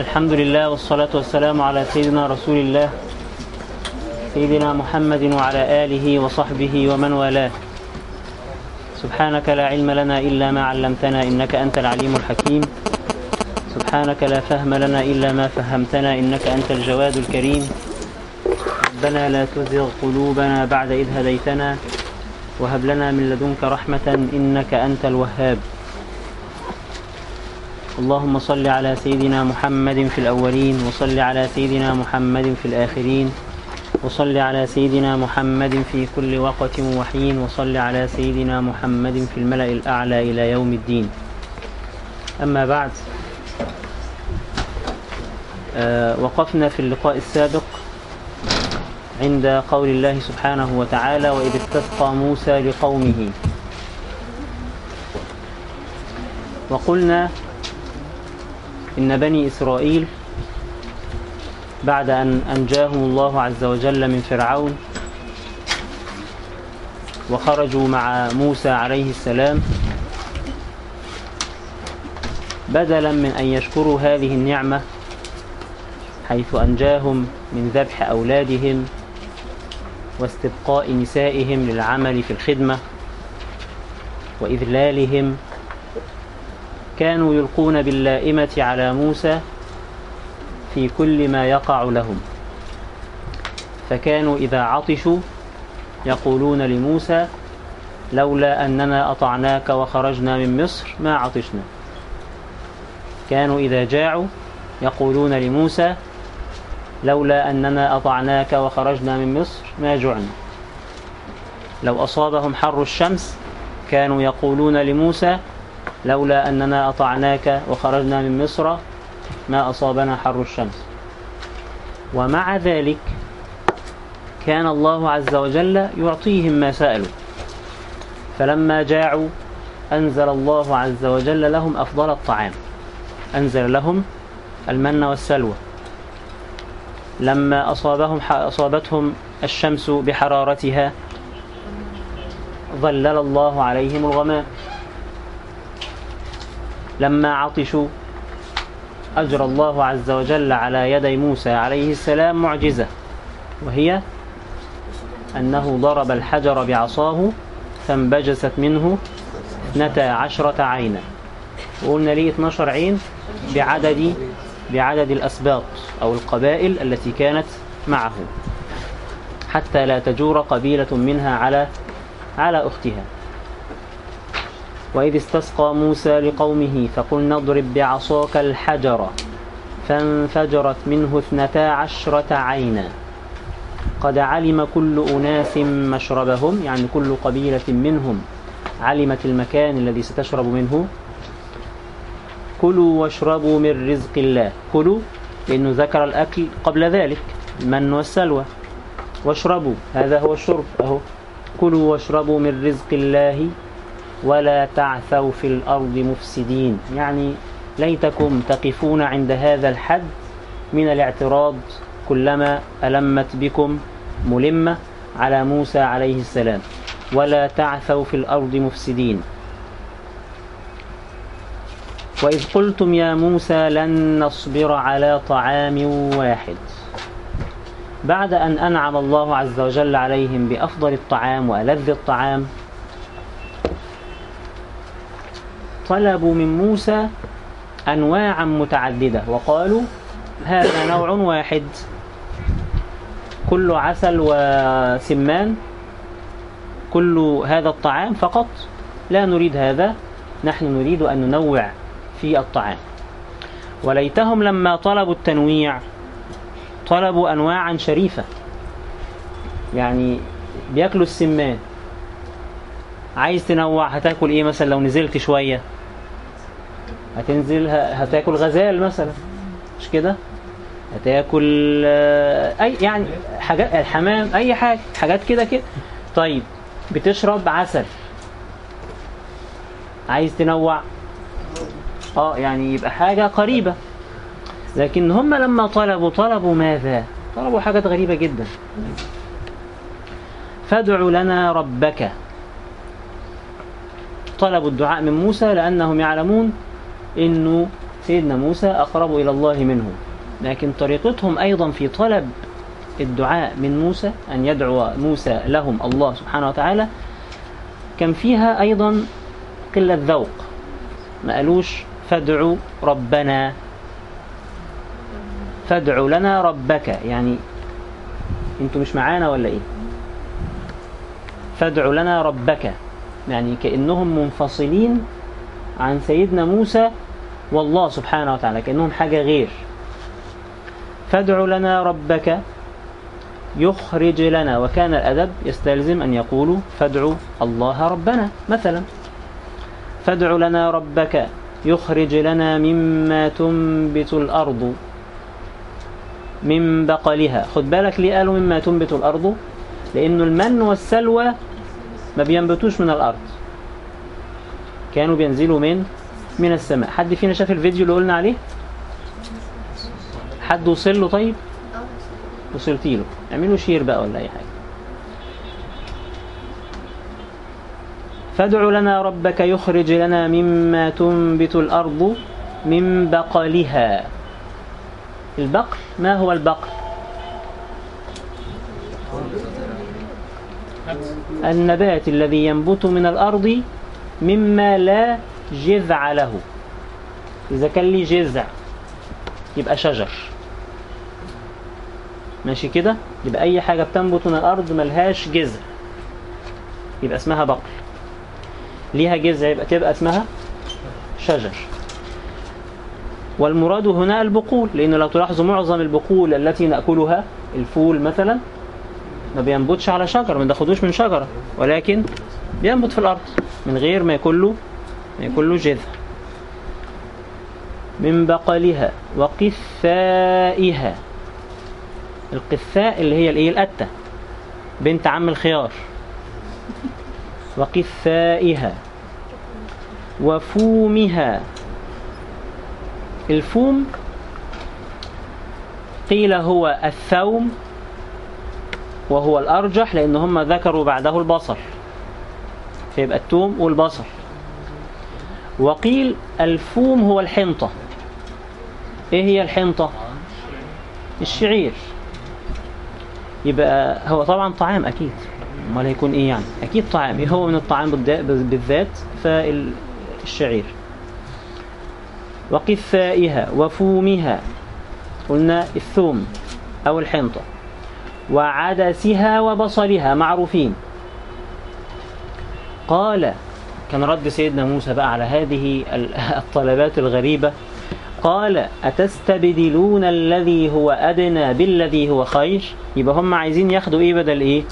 الحمد لله والصلاة والسلام على سيدنا رسول الله سيدنا محمد وعلى آله وصحبه ومن والاه. سبحانك لا علم لنا إلا ما علمتنا إنك أنت العليم الحكيم. سبحانك لا فهم لنا إلا ما فهمتنا إنك أنت الجواد الكريم. ربنا لا تزغ قلوبنا بعد إذ هديتنا وهب لنا من لدنك رحمة إنك أنت الوهاب. اللهم صل على سيدنا محمد في الأولين وصل على سيدنا محمد في الآخرين وصل على سيدنا محمد في كل وقت وحين وصل على سيدنا محمد في الملأ الأعلى إلى يوم الدين. أما بعد آه وقفنا في اللقاء السابق عند قول الله سبحانه وتعالى وإذ استسقى موسى لقومه. وقلنا إن بني إسرائيل بعد أن أنجاهم الله عز وجل من فرعون وخرجوا مع موسى عليه السلام بدلا من أن يشكروا هذه النعمة حيث أنجاهم من ذبح أولادهم واستبقاء نسائهم للعمل في الخدمة وإذلالهم كانوا يلقون باللائمة على موسى في كل ما يقع لهم. فكانوا إذا عطشوا يقولون لموسى لولا أننا أطعناك وخرجنا من مصر ما عطشنا. كانوا إذا جاعوا يقولون لموسى لولا أننا أطعناك وخرجنا من مصر ما جعنا. لو أصابهم حر الشمس كانوا يقولون لموسى لولا أننا أطعناك وخرجنا من مصر ما أصابنا حر الشمس. ومع ذلك كان الله عز وجل يعطيهم ما سألوا. فلما جاعوا أنزل الله عز وجل لهم أفضل الطعام. أنزل لهم المن والسلوى. لما أصابهم أصابتهم الشمس بحرارتها ظلل الله عليهم الغمام. لما عطشوا أجرى الله عز وجل على يدي موسى عليه السلام معجزة وهي أنه ضرب الحجر بعصاه فانبجست منه اثنتا عشرة عينا. وقلنا ليه 12 عين؟ بعدد بعدد الأسباط أو القبائل التي كانت معه حتى لا تجور قبيلة منها على على أختها. وإذ استسقى موسى لقومه فقلنا اضرب بعصاك الحجر فانفجرت منه اثنتا عشرة عينا. قد علم كل أناس مشربهم يعني كل قبيلة منهم علمت المكان الذي ستشرب منه. كلوا واشربوا من رزق الله. كلوا لأنه ذكر الأكل قبل ذلك المن والسلوى. واشربوا هذا هو الشرب أهو. كلوا واشربوا من رزق الله ولا تعثوا في الأرض مفسدين. يعني ليتكم تقفون عند هذا الحد من الاعتراض كلما ألمت بكم ملمة على موسى عليه السلام. ولا تعثوا في الأرض مفسدين. وإذ قلتم يا موسى لن نصبر على طعام واحد. بعد أن أنعم الله عز وجل عليهم بأفضل الطعام وألذ الطعام طلبوا من موسى أنواعا متعددة وقالوا هذا نوع واحد. كل عسل وسمان كل هذا الطعام فقط. لا نريد هذا نحن نريد أن ننوع في الطعام. وليتهم لما طلبوا التنويع طلبوا أنواعا شريفة. يعني بياكلوا السمان. عايز تنوع هتاكل إيه مثلا لو نزلت شوية؟ هتنزل هتاكل غزال مثلا. مش كده؟ هتاكل أي يعني حاجات الحمام أي حاجة حاجات كده كده. طيب بتشرب عسل. عايز تنوع. آه يعني يبقى حاجة قريبة. لكن هم لما طلبوا طلبوا ماذا؟ طلبوا حاجات غريبة جدا. فادع لنا ربك. طلبوا الدعاء من موسى لأنهم يعلمون أنه سيدنا موسى أقرب إلى الله منه. لكن طريقتهم أيضا في طلب الدعاء من موسى أن يدعو موسى لهم الله سبحانه وتعالى كان فيها أيضا قلة ذوق. ما قالوش فادعوا ربنا. فادعوا لنا ربك. يعني أنتوا مش معانا ولا إيه؟ فادعوا لنا ربك. يعني كأنهم منفصلين عن سيدنا موسى والله سبحانه وتعالى كأنهم حاجة غير. فادعوا لنا ربك يخرج لنا وكان الأدب يستلزم أن يقولوا فادعوا الله ربنا مثلا. فادع لنا ربك يخرج لنا مما تنبت الأرض من بقلها. خد بالك ليه قالوا مما تنبت الأرض؟ لأنه المن والسلوى ما بينبتوش من الأرض. كانوا بينزلوا من من السماء. حد فينا شاف الفيديو اللي قلنا عليه؟ حد وصل له طيب؟ وصلتي له. اعملوا شير بقى ولا أي حاجة. فادع لنا ربك يخرج لنا مما تنبت الأرض من بقلها. البقل ما هو البقل النبات الذي ينبت من الأرض مما لا جذع له. إذا كان لي جذع يبقى شجر. ماشي كده؟ يبقى أي حاجة بتنبت من الأرض ملهاش جذع. يبقى اسمها بقل ليها جذع يبقى تبقى اسمها شجر. والمراد هنا البقول لأن لو تلاحظوا معظم البقول التي نأكلها الفول مثلا ما بينبتش على شجر ما بناخدوش من شجرة. ولكن بينبت في الأرض من غير ما يكون له ما يكون له جذع. من بقلها وقثائها. القثاء اللي هي الإيه؟ القتة. بنت عم الخيار. وقثائها. وفومها. الفوم قيل هو الثوم وهو الأرجح لأن هم ذكروا بعده البصر. فيبقى التوم والبصر. وقيل الفوم هو الحنطة. إيه هي الحنطة؟ الشعير. يبقى هو طبعا طعام أكيد. أمال هيكون إيه يعني؟ أكيد طعام. هو من الطعام بالذات؟ فالشعير وقثائها وفومها. قلنا الثوم أو الحنطة. وعدسها وبصلها معروفين. قال كان رد سيدنا موسى بقى على هذه الطلبات الغريبة قال أتستبدلون الذي هو أدنى بالذي هو خير؟ يبقى هم عايزين ياخدوا إيه بدل إيه؟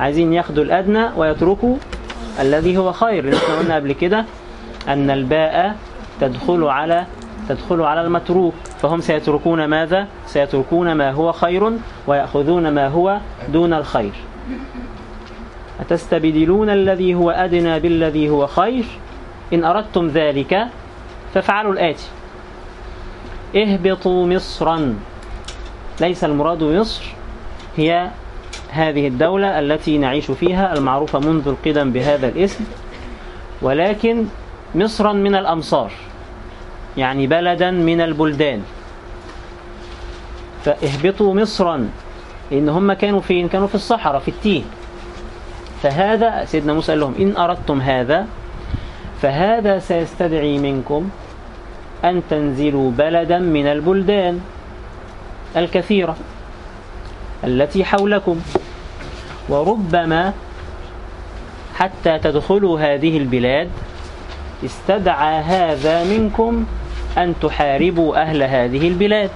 عايزين ياخدوا الأدنى ويتركوا الذي هو خير. لأن إحنا قلنا قبل كده أن الباء تدخل على تدخل على المتروك. فهم سيتركون ماذا؟ سيتركون ما هو خير ويأخذون ما هو دون الخير. أتستبدلون الذي هو أدنى بالذي هو خير؟ إن أردتم ذلك فافعلوا الآتي. اهبطوا مصرا. ليس المراد مصر هي هذه الدولة التي نعيش فيها المعروفة منذ القدم بهذا الاسم. ولكن مصرا من الأمصار يعني بلدا من البلدان. فاهبطوا مصرا لأن هم كانوا فين؟ كانوا في الصحراء في التيه فهذا سيدنا موسى قال لهم إن أردتم هذا فهذا سيستدعي منكم أن تنزلوا بلدا من البلدان الكثيرة التي حولكم وربما حتى تدخلوا هذه البلاد استدعى هذا منكم أن تحاربوا أهل هذه البلاد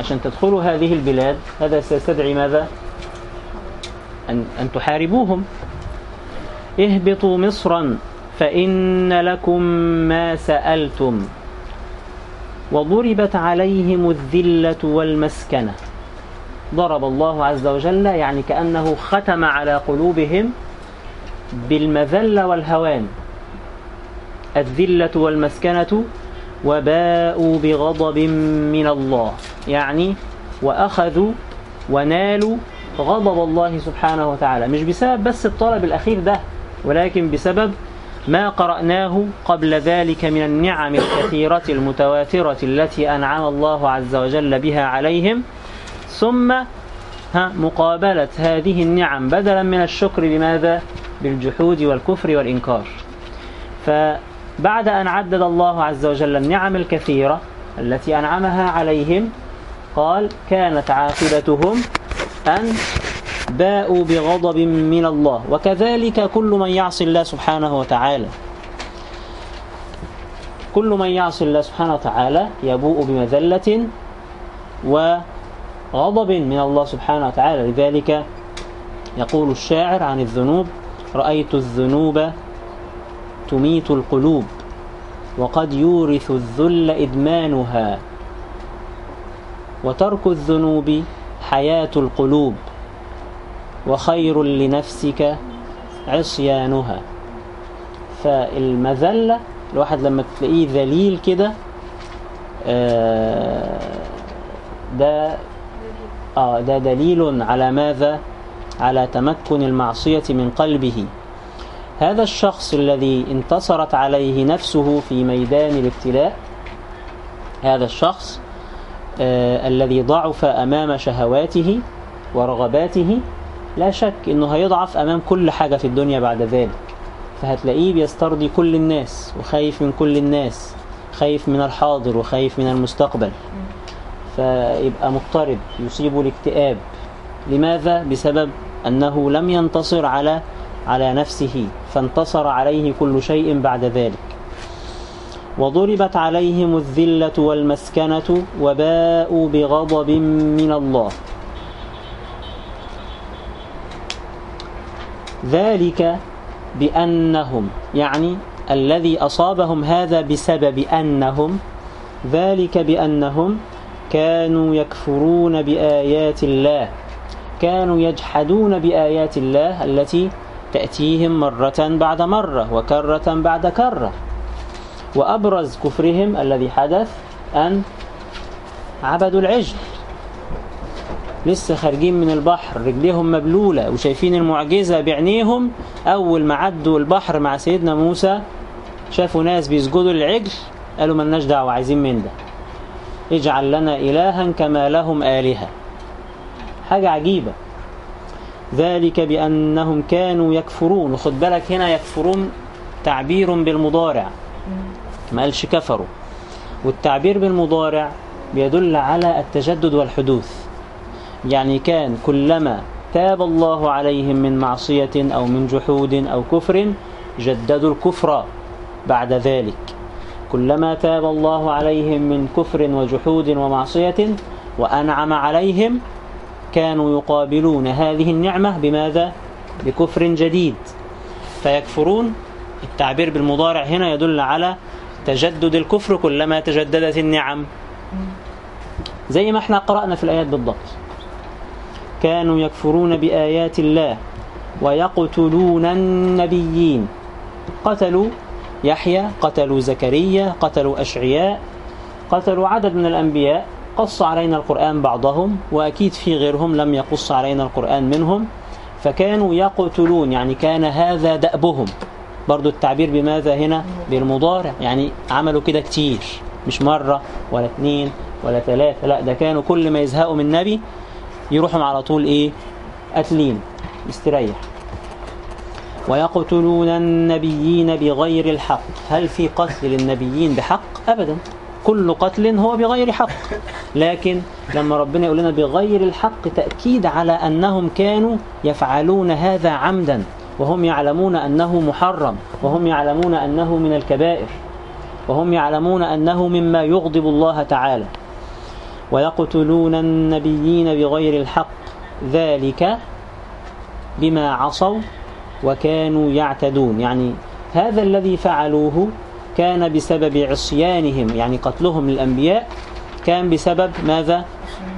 عشان تدخلوا هذه البلاد هذا سيستدعي ماذا؟ أن, أن تحاربوهم. اهبطوا مصرا فإن لكم ما سألتم وضربت عليهم الذلة والمسكنة. ضرب الله عز وجل يعني كأنه ختم على قلوبهم بالمذلة والهوان. الذلة والمسكنة وباءوا بغضب من الله يعني وأخذوا ونالوا غضب الله سبحانه وتعالى. مش بسبب بس الطلب الأخير ده ولكن بسبب ما قرأناه قبل ذلك من النعم الكثيرة المتواترة التي أنعم الله عز وجل بها عليهم. ثم مقابلة هذه النعم بدلا من الشكر بماذا؟ بالجحود والكفر والإنكار. فبعد أن عدد الله عز وجل النعم الكثيرة التي أنعمها عليهم قال كانت عاقبتهم أن باءوا بغضب من الله. وكذلك كل من يعصي الله سبحانه وتعالى. كل من يعصي الله سبحانه وتعالى يبوء بمذلة وغضب من الله سبحانه وتعالى. لذلك يقول الشاعر عن الذنوب رأيت الذنوب تميت القلوب وقد يورث الذل إدمانها وترك الذنوب حياة القلوب وخير لنفسك عصيانها. فالمذلة الواحد لما تلاقيه ذليل كده آه، ده آه ده دليل على ماذا؟ على تمكن المعصية من قلبه. هذا الشخص الذي انتصرت عليه نفسه في ميدان الابتلاء هذا الشخص الذي ضعف أمام شهواته ورغباته لا شك إنه هيضعف أمام كل حاجة في الدنيا بعد ذلك. فهتلاقيه بيسترضي كل الناس وخايف من كل الناس خايف من الحاضر وخايف من المستقبل. فيبقى مضطرب يصيبه الاكتئاب. لماذا؟ بسبب أنه لم ينتصر على على نفسه فانتصر عليه كل شيء بعد ذلك. وضربت عليهم الذلة والمسكنة وباءوا بغضب من الله. ذلك بأنهم يعني الذي أصابهم هذا بسبب أنهم ذلك بأنهم كانوا يكفرون بآيات الله كانوا يجحدون بآيات الله التي تأتيهم مرة بعد مرة وكرة بعد كرة. وأبرز كفرهم الذي حدث أن عبدوا العجل. لسه خارجين من البحر رجليهم مبلولة وشايفين المعجزة بعينيهم أول ما عدوا البحر مع سيدنا موسى شافوا ناس بيسجدوا للعجل قالوا ملناش دعوة عايزين من ده. اجعل لنا إلها كما لهم آلهة. حاجة عجيبة. ذلك بأنهم كانوا يكفرون. وخد بالك هنا يكفرون تعبير بالمضارع. ما قالش كفروا. والتعبير بالمضارع بيدل على التجدد والحدوث. يعني كان كلما تاب الله عليهم من معصية أو من جحود أو كفر جددوا الكفر بعد ذلك. كلما تاب الله عليهم من كفر وجحود ومعصية وأنعم عليهم كانوا يقابلون هذه النعمة بماذا؟ بكفر جديد. فيكفرون. التعبير بالمضارع هنا يدل على تجدد الكفر كلما تجددت النعم. زي ما إحنا قرأنا في الآيات بالضبط. كانوا يكفرون بآيات الله ويقتلون النبيين. قتلوا يحيى قتلوا زكريا قتلوا أشعياء قتلوا عدد من الأنبياء. قص علينا القرآن بعضهم وأكيد في غيرهم لم يقص علينا القرآن منهم. فكانوا يقتلون يعني كان هذا دأبهم. برضو التعبير بماذا هنا؟ بالمضارع. يعني عملوا كده كتير. مش مرة ولا اثنين ولا ثلاثة لا ده كانوا كل ما يزهقوا من نبي يروحوا على طول إيه؟ قاتلين استريح ويقتلون النبيين بغير الحق. هل في قتل للنبيين بحق؟ أبدا. كل قتل هو بغير حق. لكن لما ربنا يقول لنا بغير الحق تأكيد على أنهم كانوا يفعلون هذا عمدا. وهم يعلمون أنه محرم وهم يعلمون أنه من الكبائر وهم يعلمون أنه مما يغضب الله تعالى ويقتلون النبيين بغير الحق ذلك بما عصوا وكانوا يعتدون يعني هذا الذي فعلوه كان بسبب عصيانهم يعني قتلهم للأنبياء كان بسبب ماذا؟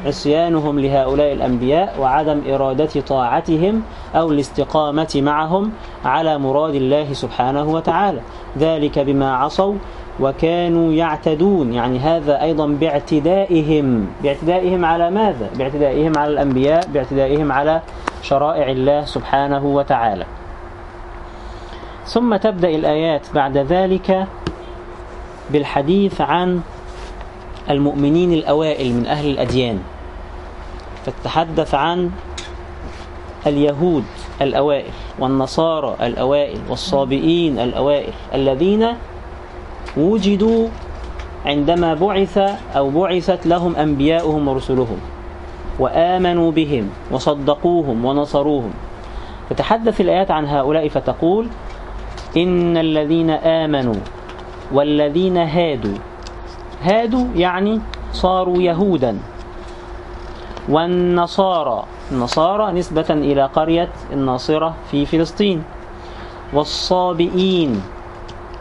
عصيانهم لهؤلاء الأنبياء وعدم إرادة طاعتهم أو الاستقامة معهم على مراد الله سبحانه وتعالى. ذلك بما عصوا وكانوا يعتدون. يعني هذا أيضا باعتدائهم. باعتدائهم على ماذا؟ باعتدائهم على الأنبياء باعتدائهم على شرائع الله سبحانه وتعالى. ثم تبدأ الآيات بعد ذلك بالحديث عن المؤمنين الأوائل من أهل الأديان. فتتحدث عن اليهود الأوائل والنصارى الأوائل والصابئين الأوائل الذين وجدوا عندما بعث أو بعثت لهم أنبياؤهم ورسلهم وآمنوا بهم وصدقوهم ونصروهم. تتحدث الآيات عن هؤلاء فتقول إن الذين آمنوا والذين هادوا هادوا يعني صاروا يهودا. والنصارى. النصارى نسبة إلى قرية الناصرة في فلسطين. والصابئين.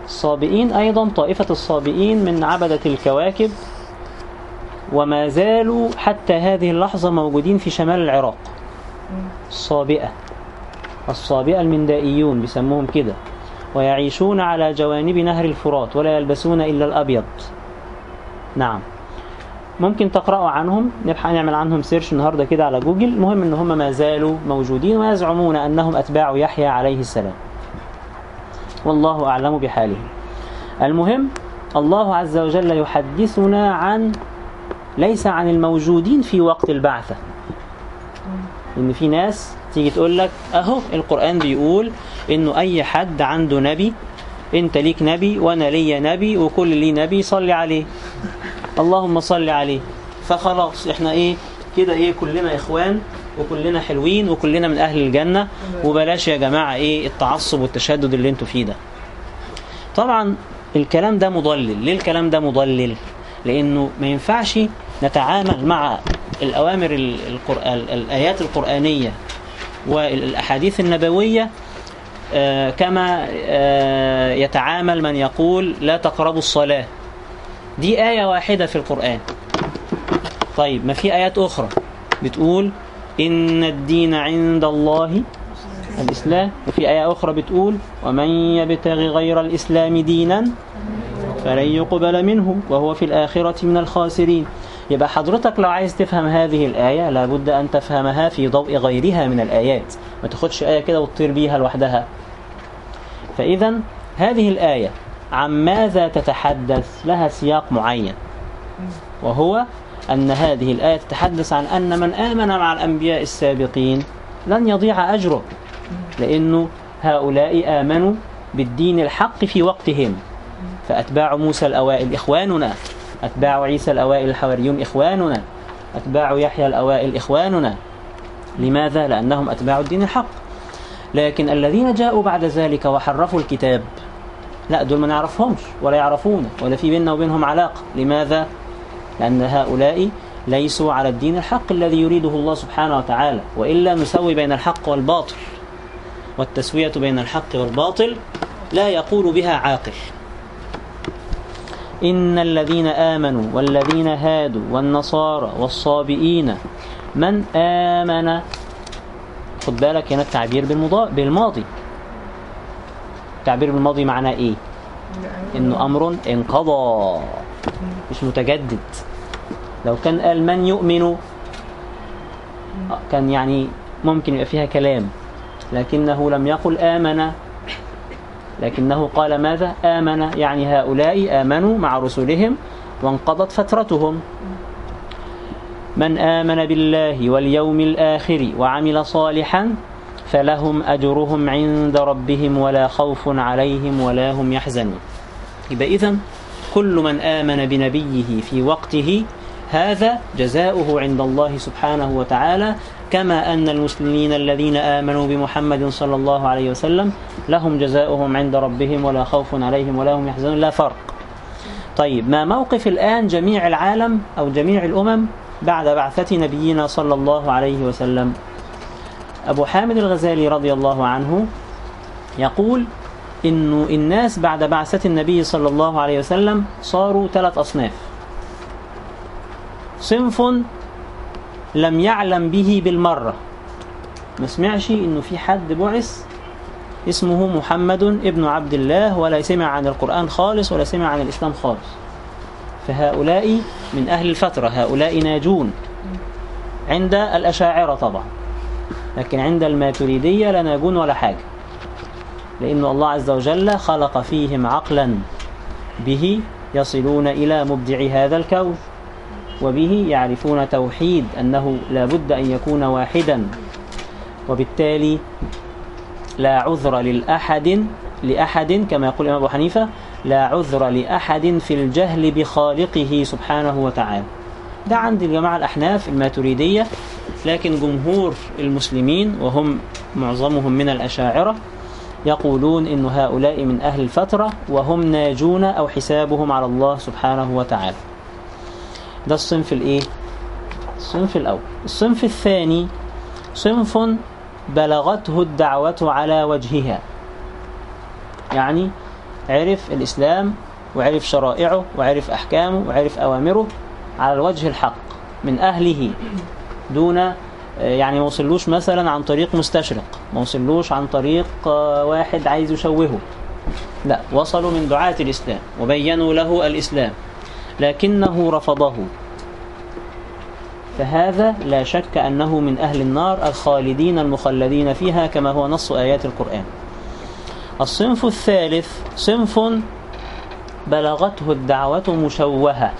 الصابئين أيضا طائفة الصابئين من عبدة الكواكب. وما زالوا حتى هذه اللحظة موجودين في شمال العراق. الصابئة. الصابئة المندائيون بيسموهم كده. ويعيشون على جوانب نهر الفرات ولا يلبسون إلا الأبيض. نعم. ممكن تقرأوا عنهم نبحث نعمل عنهم search النهاردة كده على جوجل. المهم إن هم ما زالوا موجودين ويزعمون أنهم أتباع يحيى عليه السلام. والله أعلم بحالهم المهم الله عز وجل يحدثنا عن ليس عن الموجودين في وقت البعثة. إن في ناس تيجي تقول لك أهو القرآن بيقول إنه أي حد عنده نبي أنت ليك نبي وأنا ليا نبي وكل لي نبي صلي عليه. اللهم صل عليه. فخلاص إحنا إيه كده إيه كلنا إخوان وكلنا حلوين وكلنا من أهل الجنة. وبلاش يا جماعة إيه التعصب والتشدد اللي أنتوا فيه ده. طبعا الكلام ده مضلل. ليه الكلام ده مضلل؟ لأنه ما ينفعش نتعامل مع الأوامر القرآن الآيات القرآنية والأحاديث النبوية آه، كما آه، يتعامل من يقول لا تقربوا الصلاة. دي آية واحدة في القرآن. طيب ما في آيات أخرى؟ بتقول إن الدين عند الله الإسلام. وفي آية أخرى بتقول ومن يبتغي غير الإسلام دينا فلن يقبل منه وهو في الآخرة من الخاسرين. يبقى حضرتك لو عايز تفهم هذه الآية لابد أن تفهمها في ضوء غيرها من الآيات. ما تاخدش آية كده وتطير بيها لوحدها. فإذا هذه الآية عن ماذا تتحدث؟ لها سياق معين. وهو أن هذه الآية تتحدث عن أن من آمن مع الأنبياء السابقين لن يضيع أجره لأنه هؤلاء آمنوا بالدين الحق في وقتهم. فأتباع موسى الأوائل إخواننا أتباع عيسى الأوائل الحواريون إخواننا أتباع يحيى الأوائل إخواننا. لماذا؟ لأنهم أتباع الدين الحق. لكن الذين جاءوا بعد ذلك وحرفوا الكتاب لا دول ما نعرفهمش ولا يعرفون ولا في بيننا وبينهم علاقة. لماذا؟ لأن هؤلاء ليسوا على الدين الحق الذي يريده الله سبحانه وتعالى. وإلا نسوي بين الحق والباطل والتسوية بين الحق والباطل لا يقول بها عاقل. إن الذين آمنوا والذين هادوا والنصارى والصابئين من آمن؟ خد بالك هنا التعبير بالماضي. التعبير بالماضي معناه إيه؟ إنه أمر انقضى مش متجدد. لو كان قال من يؤمن كان يعني ممكن يبقى فيها كلام. لكنه لم يقل آمن. لكنه قال ماذا؟ آمن. يعني هؤلاء آمنوا مع رسلهم وانقضت فترتهم. من آمن بالله واليوم الآخر وعمل صالحا فلهم أجرهم عند ربهم ولا خوف عليهم ولا هم يحزنون. يبقى إذن كل من آمن بنبيه في وقته هذا جزاؤه عند الله سبحانه وتعالى كما أن المسلمين الذين آمنوا بمحمد صلى الله عليه وسلم لهم جزاؤهم عند ربهم ولا خوف عليهم ولا هم يحزنون. لا فرق. طيب ما موقف الآن جميع العالم أو جميع الأمم بعد بعثة نبينا صلى الله عليه وسلم؟ أبو حامد الغزالي رضي الله عنه يقول إنه الناس بعد بعثة النبي صلى الله عليه وسلم صاروا ثلاث أصناف. صنف لم يعلم به بالمرة. ما سمعش إنه في حد بعث اسمه محمد ابن عبد الله ولا سمع عن القرآن خالص ولا سمع عن الإسلام خالص. فهؤلاء من أهل الفترة هؤلاء ناجون. عند الأشاعرة طبعا. لكن عند الماتريدية لا ناجون ولا حاجة لأن الله عز وجل خلق فيهم عقلا به يصلون إلى مبدع هذا الكون وبه يعرفون توحيد أنه لا بد أن يكون واحدا وبالتالي لا عذر للأحد لأحد كما يقول الإمام أبو حنيفة لا عذر لأحد في الجهل بخالقه سبحانه وتعالى. ده عند الجماعة الأحناف الماتريدية لكن جمهور المسلمين وهم معظمهم من الأشاعرة يقولون إن هؤلاء من أهل الفترة وهم ناجون أو حسابهم على الله سبحانه وتعالى. ده الصنف الإيه؟ الصنف الأول. الصنف الثاني صنف بلغته الدعوة على وجهها. يعني عرف الإسلام وعرف شرائعه وعرف أحكامه وعرف أوامره على الوجه الحق من أهله دون يعني ما وصلوش مثلا عن طريق مستشرق ما وصلوش عن طريق واحد عايز يشوهه. لا وصلوا من دعاة الإسلام وبينوا له الإسلام لكنه رفضه. فهذا لا شك أنه من أهل النار الخالدين المخلدين فيها كما هو نص آيات القرآن. الصنف الثالث صنف بلغته الدعوة مشوهة.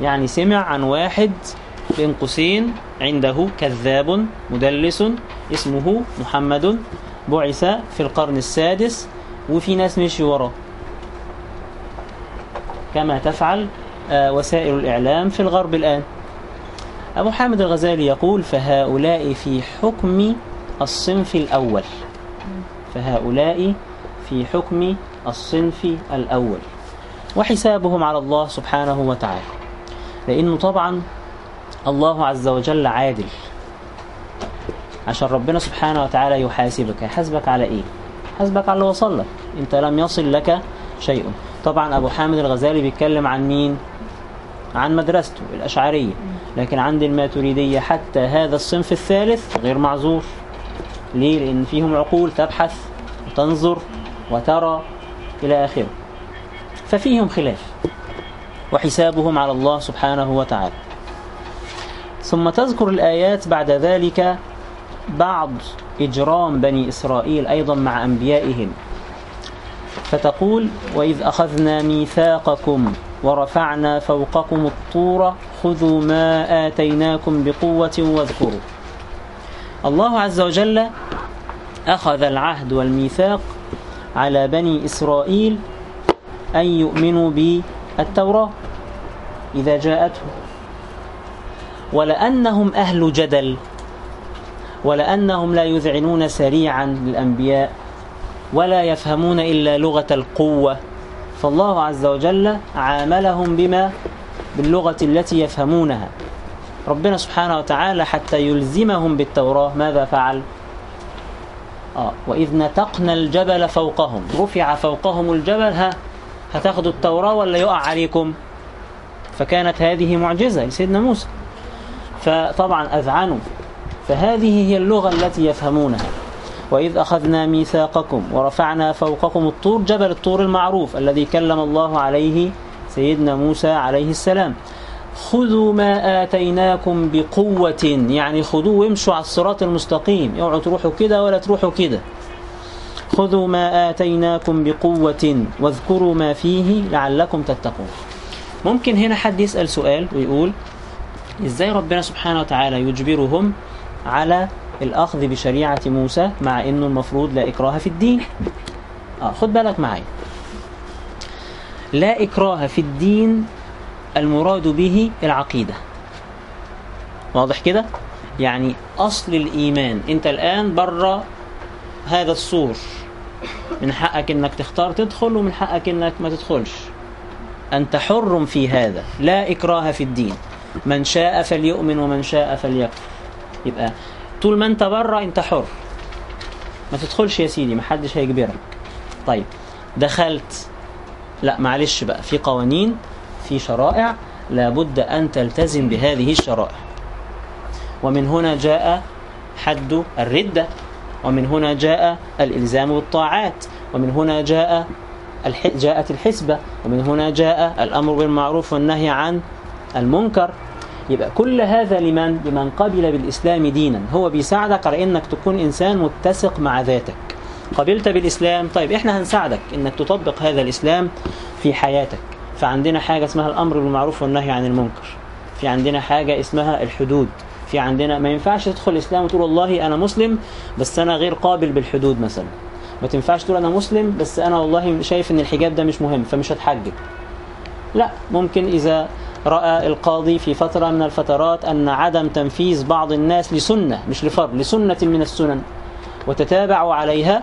يعني سمع عن واحد بين قوسين عنده كذاب مدلس اسمه محمد بعث في القرن السادس وفي ناس مشي وراه. كما تفعل وسائل الإعلام في الغرب الآن. أبو حامد الغزالي يقول فهؤلاء في حكم الصنف الأول. فهؤلاء في حكم الصنف الأول. وحسابهم على الله سبحانه وتعالى. لأنه طبعا الله عز وجل عادل. عشان ربنا سبحانه وتعالى يحاسبك. يحاسبك على إيه؟ حاسبك على اللي وصل لك. انت لم يصل لك شيء. طبعا أبو حامد الغزالي بيتكلم عن مين؟ عن مدرسته الأشعرية. لكن عند الماتريدية حتى هذا الصنف الثالث غير معذور. ليه؟ لأن فيهم عقول تبحث وتنظر وترى إلى آخره. ففيهم خلاف. وحسابهم على الله سبحانه وتعالى. ثم تذكر الآيات بعد ذلك بعض إجرام بني إسرائيل أيضا مع أنبيائهم. فتقول وإذ أخذنا ميثاقكم ورفعنا فوقكم الطور خذوا ما آتيناكم بقوة واذكروا. الله عز وجل أخذ العهد والميثاق على بني إسرائيل أن يؤمنوا بالتوراة. إذا جاءتهم ولأنهم أهل جدل. ولأنهم لا يذعنون سريعا للأنبياء. ولا يفهمون إلا لغة القوة. فالله عز وجل عاملهم بما؟ باللغة التي يفهمونها. ربنا سبحانه وتعالى حتى يلزمهم بالتوراة. ماذا فعل؟ آه وإذ نتقنا الجبل فوقهم. رفع فوقهم الجبل. ها هتاخدوا التوراة ولا يقع عليكم؟ فكانت هذه معجزة لسيدنا موسى. فطبعا أذعنوا. فهذه هي اللغة التي يفهمونها. وإذ أخذنا ميثاقكم ورفعنا فوقكم الطور جبل الطور المعروف الذي كلم الله عليه سيدنا موسى عليه السلام. خذوا ما آتيناكم بقوة يعني خذوه وامشوا على الصراط المستقيم. اوعوا تروحوا كده ولا تروحوا كده. خذوا ما آتيناكم بقوة واذكروا ما فيه لعلكم تتقون. ممكن هنا حد يسأل سؤال ويقول إزاي ربنا سبحانه وتعالى يجبرهم على الأخذ بشريعة موسى مع أنه المفروض لا إكراه في الدين؟ آه خد بالك معي لا إكراه في الدين المراد به العقيدة. واضح كده؟ يعني أصل الإيمان. أنت الآن بره هذا السور. من حقك أنك تختار تدخل ومن حقك أنك ما تدخلش. أنت حر في هذا. لا إكراه في الدين. من شاء فليؤمن ومن شاء فليكفر. يبقى طول ما أنت بره أنت حر. ما تدخلش يا سيدي محدش هيجبرك. طيب دخلت. لا معلش بقى في قوانين في شرائع لابد أن تلتزم بهذه الشرائع. ومن هنا جاء حد الردة ومن هنا جاء الإلزام بالطاعات ومن هنا جاء جاءت الحسبة ومن هنا جاء الأمر بالمعروف والنهي عن المنكر. يبقى كل هذا لمن؟ لمن قبل بالإسلام دينا. هو بيساعدك على أنك تكون إنسان متسق مع ذاتك. قبلت بالإسلام؟ طيب إحنا هنساعدك إنك تطبق هذا الإسلام في حياتك. فعندنا حاجة اسمها الأمر بالمعروف والنهي عن المنكر. في عندنا حاجة اسمها الحدود. في عندنا ما ينفعش تدخل الإسلام وتقول والله أنا مسلم بس أنا غير قابل بالحدود مثلا. ما تنفعش تقول أنا مسلم بس أنا والله شايف إن الحجاب ده مش مهم فمش هتحجب. لا ممكن إذا رأى القاضي في فترة من الفترات أن عدم تنفيذ بعض الناس لسنة مش لفرض لسنة من السنن وتتابع عليها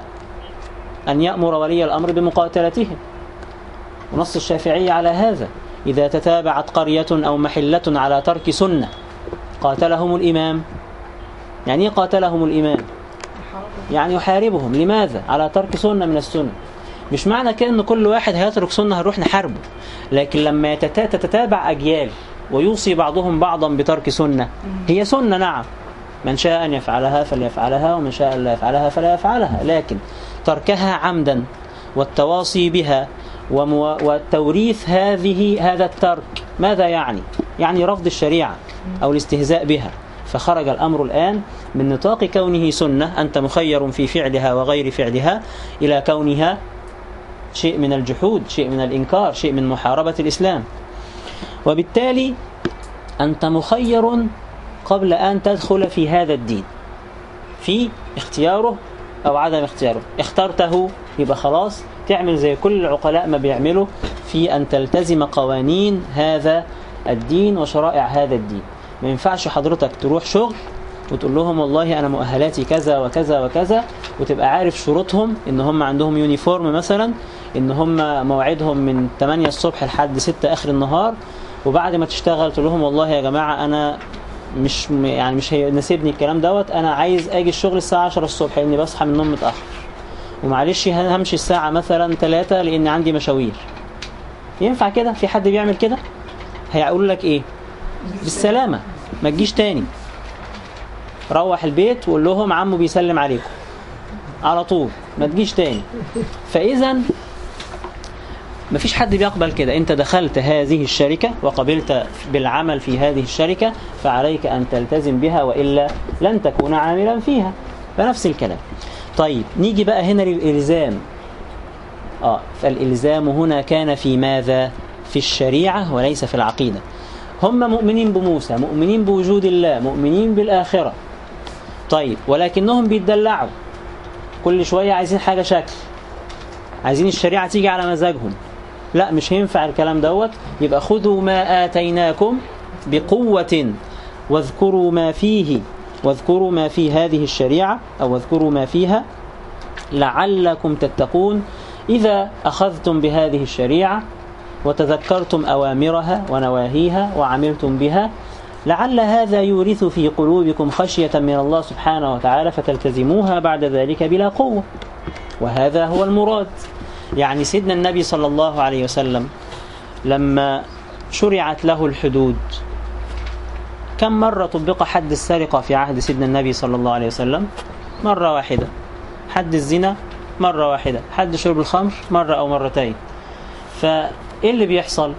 أن يأمر ولي الأمر بمقاتلتهم. ونص الشافعي على هذا إذا تتابعت قرية أو محلة على ترك سنة قاتلهم الإمام. يعني قاتلهم الإمام؟ يعني يحاربهم. لماذا؟ على ترك سنة من السنة. مش معنى كده إن كل واحد هيترك سنة هنروح نحاربه. لكن لما تتتابع أجيال ويوصي بعضهم بعضا بترك سنة هي سنة نعم. من شاء أن يفعلها فليفعلها ومن شاء أن لا يفعلها فلا يفعلها لكن تركها عمدا والتواصي بها وتوريث هذه هذا الترك ماذا يعني؟ يعني رفض الشريعة أو الاستهزاء بها. فخرج الأمر الآن من نطاق كونه سنة أنت مخير في فعلها وغير فعلها إلى كونها شيء من الجحود شيء من الإنكار شيء من محاربة الإسلام. وبالتالي أنت مخير قبل أن تدخل في هذا الدين في اختياره أو عدم اختياره. اخترته يبقى خلاص تعمل زي كل العقلاء ما بيعملوا في أن تلتزم قوانين هذا الدين وشرائع هذا الدين. ما ينفعش حضرتك تروح شغل وتقول لهم والله أنا مؤهلاتي كذا وكذا وكذا وتبقى عارف شروطهم إن هم عندهم يونيفورم مثلا إن هم موعدهم من 8 الصبح لحد 6 آخر النهار وبعد ما تشتغل تقول لهم والله يا جماعة أنا مش يعني مش هيناسبني الكلام دوت أنا عايز أجي الشغل الساعة 10 الصبح لأني بصحى من النوم متأخر. ومعلش همشي الساعة مثلا 3 لأن عندي مشاوير. ينفع كده؟ في حد بيعمل كده؟ هيقول لك إيه؟ بالسلامة ما تجيش تاني. روح البيت وقول لهم عمو بيسلم عليكم. على طول ما تجيش تاني. فإذا ما فيش حد بيقبل كده. أنت دخلت هذه الشركة وقبلت بالعمل في هذه الشركة فعليك أن تلتزم بها وإلا لن تكون عاملا فيها. فنفس الكلام. طيب نيجي بقى هنا للإلزام. آه فالإلزام هنا كان في ماذا؟ في الشريعة وليس في العقيدة. هم مؤمنين بموسى مؤمنين بوجود الله مؤمنين بالآخرة. طيب ولكنهم بيتدلعوا. كل شوية عايزين حاجة شكل. عايزين الشريعة تيجي على مزاجهم. لا مش هينفع الكلام دوت. يبقى خذوا ما آتيناكم بقوة واذكروا ما فيه واذكروا ما في هذه الشريعة أو واذكروا ما فيها لعلكم تتقون. إذا أخذتم بهذه الشريعة وتذكرتم أوامرها ونواهيها وعملتم بها لعل هذا يورث في قلوبكم خشية من الله سبحانه وتعالى فتلتزموها بعد ذلك بلا قوة. وهذا هو المراد. يعني سيدنا النبي صلى الله عليه وسلم لما شرعت له الحدود كم مرة طبق حد السرقة في عهد سيدنا النبي صلى الله عليه وسلم؟ مرة واحدة. حد الزنا؟ مرة واحدة. حد شرب الخمر؟ مرة أو مرتين. فإيه اللي بيحصل؟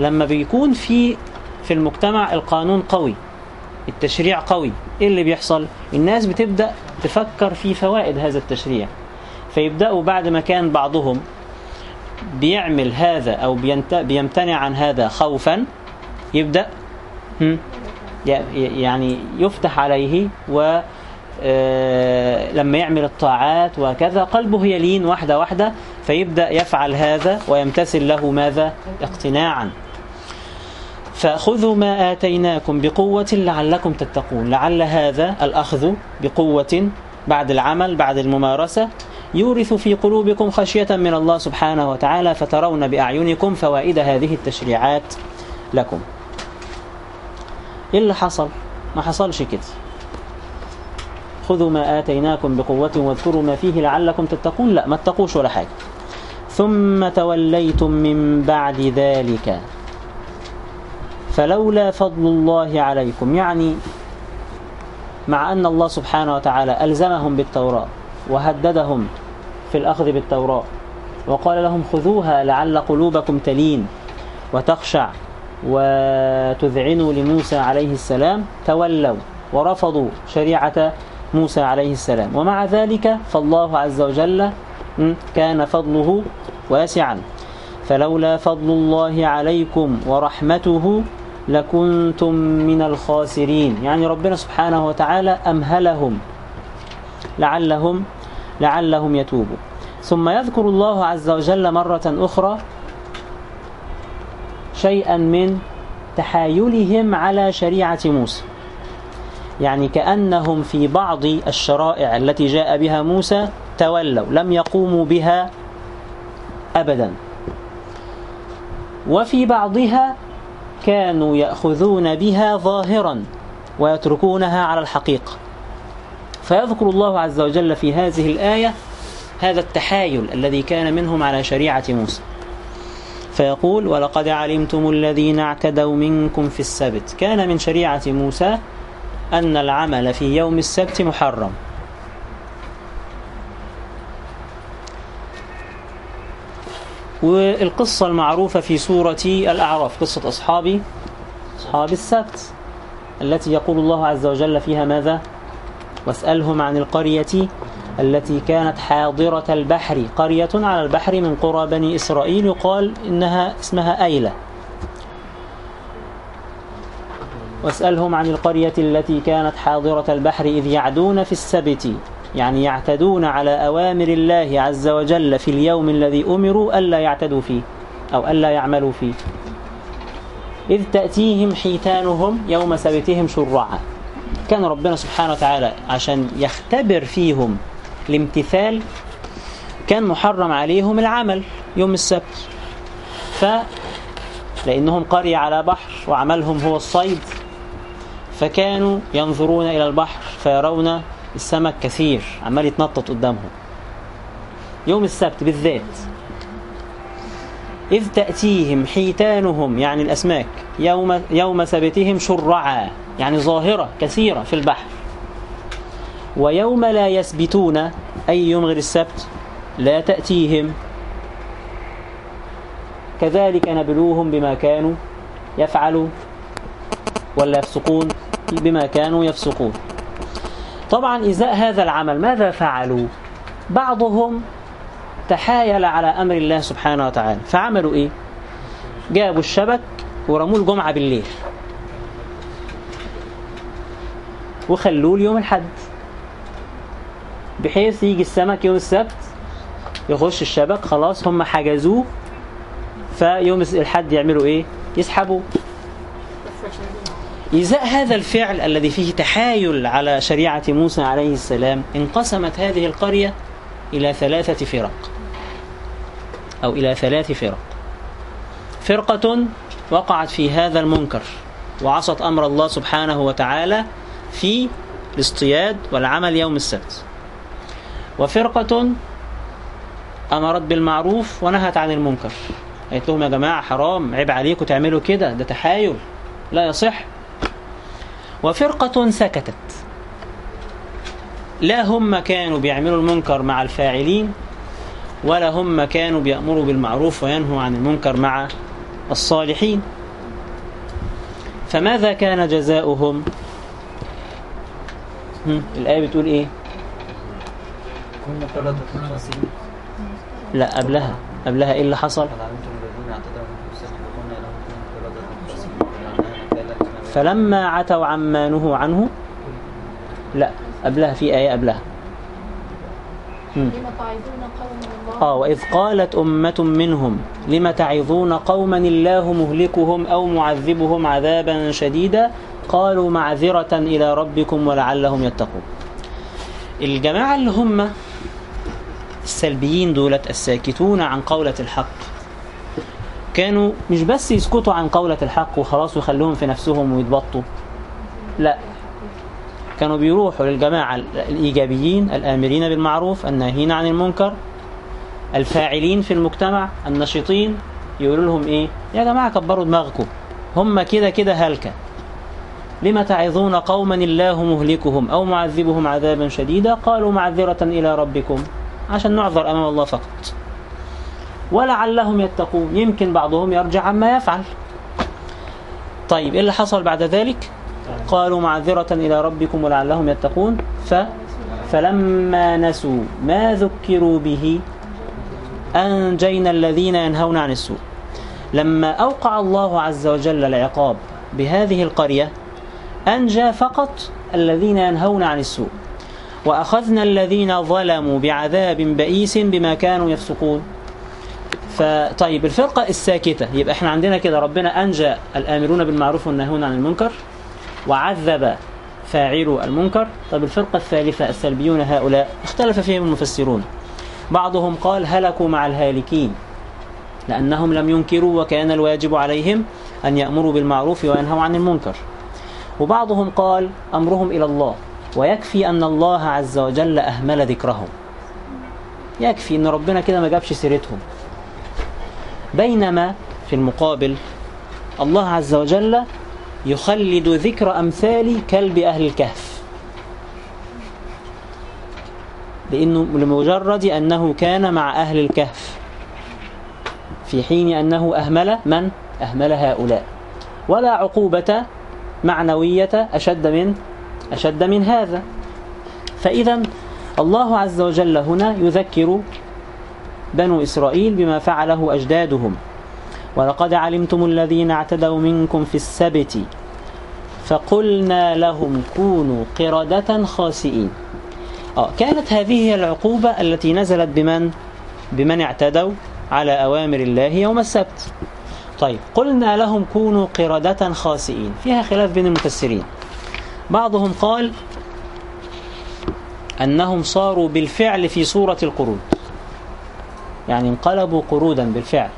لما بيكون في في المجتمع القانون قوي التشريع قوي إيه اللي بيحصل؟ الناس بتبدأ تفكر في فوائد هذا التشريع. فيبدأوا بعد ما كان بعضهم بيعمل هذا أو بيمتنع عن هذا خوفا يبدأ يعني يفتح عليه و آه، لما يعمل الطاعات وكذا قلبه يلين واحدة واحدة فيبدأ يفعل هذا ويمتثل له ماذا؟ اقتناعا. فخذوا ما آتيناكم بقوة لعلكم تتقون. لعل هذا الأخذ بقوة بعد العمل بعد الممارسة يورث في قلوبكم خشية من الله سبحانه وتعالى فترون بأعينكم فوائد هذه التشريعات لكم. إيه اللي حصل؟ ما حصلش كده. خذوا ما آتيناكم بقوة واذكروا ما فيه لعلكم تتقون. لا ما اتقوش ولا حاجة. ثم توليتم من بعد ذلك. فلولا فضل الله عليكم يعني مع أن الله سبحانه وتعالى ألزمهم بالتوراة وهددهم في الأخذ بالتوراة وقال لهم خذوها لعل قلوبكم تلين وتخشع وتذعنوا لموسى عليه السلام تولوا ورفضوا شريعة موسى عليه السلام. ومع ذلك فالله عز وجل كان فضله واسعا. فلولا فضل الله عليكم ورحمته لكنتم من الخاسرين. يعني ربنا سبحانه وتعالى أمهلهم لعلهم لعلهم يتوبوا. ثم يذكر الله عز وجل مرة أخرى شيئا من تحايلهم على شريعة موسى. يعني كأنهم في بعض الشرائع التي جاء بها موسى تولوا لم يقوموا بها أبدا. وفي بعضها كانوا يأخذون بها ظاهرا ويتركونها على الحقيقة. فيذكر الله عز وجل في هذه الآية هذا التحايل الذي كان منهم على شريعة موسى. فيقول ولقد علمتم الذين اعتدوا منكم في السبت كان من شريعة موسى أن العمل في يوم السبت محرم. والقصة المعروفة في سورة الأعراف قصة أصحاب أصحاب السبت التي يقول الله عز وجل فيها ماذا؟ واسألهم عن القرية التي كانت حاضرة البحر. قرية على البحر من قرى بني إسرائيل يقال إنها اسمها أيلة. واسألهم عن القرية التي كانت حاضرة البحر إذ يعدون في السبت. يعني يعتدون على أوامر الله عز وجل في اليوم الذي أمروا ألا يعتدوا فيه أو ألا يعملوا فيه. إذ تأتيهم حيتانهم يوم سبتهم شرعا كان ربنا سبحانه وتعالى عشان يختبر فيهم الامتثال كان محرم عليهم العمل يوم السبت. ف لأنهم قرية على بحر وعملهم هو الصيد فكانوا ينظرون إلى البحر فيرون السمك كثير عمال يتنطط قدامهم. يوم السبت بالذات إذ تأتيهم حيتانهم يعني الأسماك يوم, يوم سبتهم شرعا يعني ظاهرة كثيرة في البحر. ويوم لا يسبتون أي يوم غير السبت لا تأتيهم. كذلك نبلوهم بما كانوا يفعلوا ولا يفسقون بما كانوا يفسقون. طبعا إزاء هذا العمل ماذا فعلوا؟ بعضهم تحايل على أمر الله سبحانه وتعالى. فعملوا إيه؟ جابوا الشبك ورموه الجمعة بالليل. وخلوه ليوم الحد بحيث يجي السمك يوم السبت يخش الشبك خلاص هم حجزوه فيوم الحد يعملوا إيه؟ يسحبوا إزاء هذا الفعل الذي فيه تحايل على شريعة موسى عليه السلام انقسمت هذه القرية إلى ثلاثة فرق أو إلى ثلاث فرق. فرقة وقعت في هذا المنكر وعصت أمر الله سبحانه وتعالى في الاصطياد والعمل يوم السبت. وفرقة أمرت بالمعروف ونهت عن المنكر. قالت لهم يا جماعة حرام عيب عليكم تعملوا كده ده تحايل. لا يصح. وفرقة سكتت. لا هم كانوا بيعملوا المنكر مع الفاعلين ولا هم كانوا بيأمروا بالمعروف وينهوا عن المنكر مع الصالحين. فماذا كان جزاؤهم؟ الآية بتقول إيه؟ لا قبلها قبلها إيه اللي حصل؟ فلما عتوا عما نهوا عنه لا قبلها في آية قبلها. آه وإذ قالت أمة منهم لم تعظون قوما الله مهلكهم أو معذبهم عذابا شديدا؟ قالوا معذرة إلى ربكم ولعلهم يتقون. الجماعة اللي هم السلبيين دولت الساكتون عن قولة الحق. كانوا مش بس يسكتوا عن قولة الحق وخلاص ويخلوهم في نفسهم ويتبطوا. لا. كانوا بيروحوا للجماعة الإيجابيين الآمرين بالمعروف الناهين عن المنكر الفاعلين في المجتمع النشيطين يقولوا لهم إيه؟ يا جماعة كبروا دماغكم. هم كده كده هلكة. لما تعظون قوما الله مهلكهم أو معذبهم عذابا شديدا؟ قالوا معذرة إلى ربكم. عشان نعذر أمام الله فقط. ولعلهم يتقون. يمكن بعضهم يرجع عما يفعل. طيب إيه اللي حصل بعد ذلك؟ قالوا معذرة إلى ربكم ولعلهم يتقون. ف فلما نسوا ما ذكروا به أنجينا الذين ينهون عن السوء. لما أوقع الله عز وجل العقاب بهذه القرية أنجى فقط الذين ينهون عن السوء. وأخذنا الذين ظلموا بعذاب بئيس بما كانوا يفسقون. فطيب الفرقة الساكتة. يبقى إحنا عندنا كده ربنا أنجى الآمرون بالمعروف والناهون عن المنكر وعذب فاعلو المنكر. طيب الفرقة الثالثة السلبيون هؤلاء اختلف فيهم المفسرون. بعضهم قال هلكوا مع الهالكين لأنهم لم ينكروا وكان الواجب عليهم أن يأمروا بالمعروف وينهوا عن المنكر. وبعضهم قال أمرهم إلى الله ويكفي أن الله عز وجل أهمل ذكرهم. يكفي أن ربنا كده ما جابش سيرتهم. بينما في المقابل الله عز وجل يخلد ذكر أمثال كلب أهل الكهف. لأنه لمجرد أنه كان مع أهل الكهف في حين أنه أهمل من؟ أهمل هؤلاء. ولا عقوبة معنوية أشد من؟ أشد من هذا. فإذا الله عز وجل هنا يذكر بنو إسرائيل بما فعله أجدادهم. ولقد علمتم الذين اعتدوا منكم في السبت فقلنا لهم كونوا قردة خاسئين. آه كانت هذه هي العقوبة التي نزلت بمن؟ بمن اعتدوا على أوامر الله يوم السبت. طيب قلنا لهم كونوا قردة خاسئين. فيها خلاف بين المفسرين. بعضهم قال أنهم صاروا بالفعل في صورة القرود يعني انقلبوا قرودا بالفعل.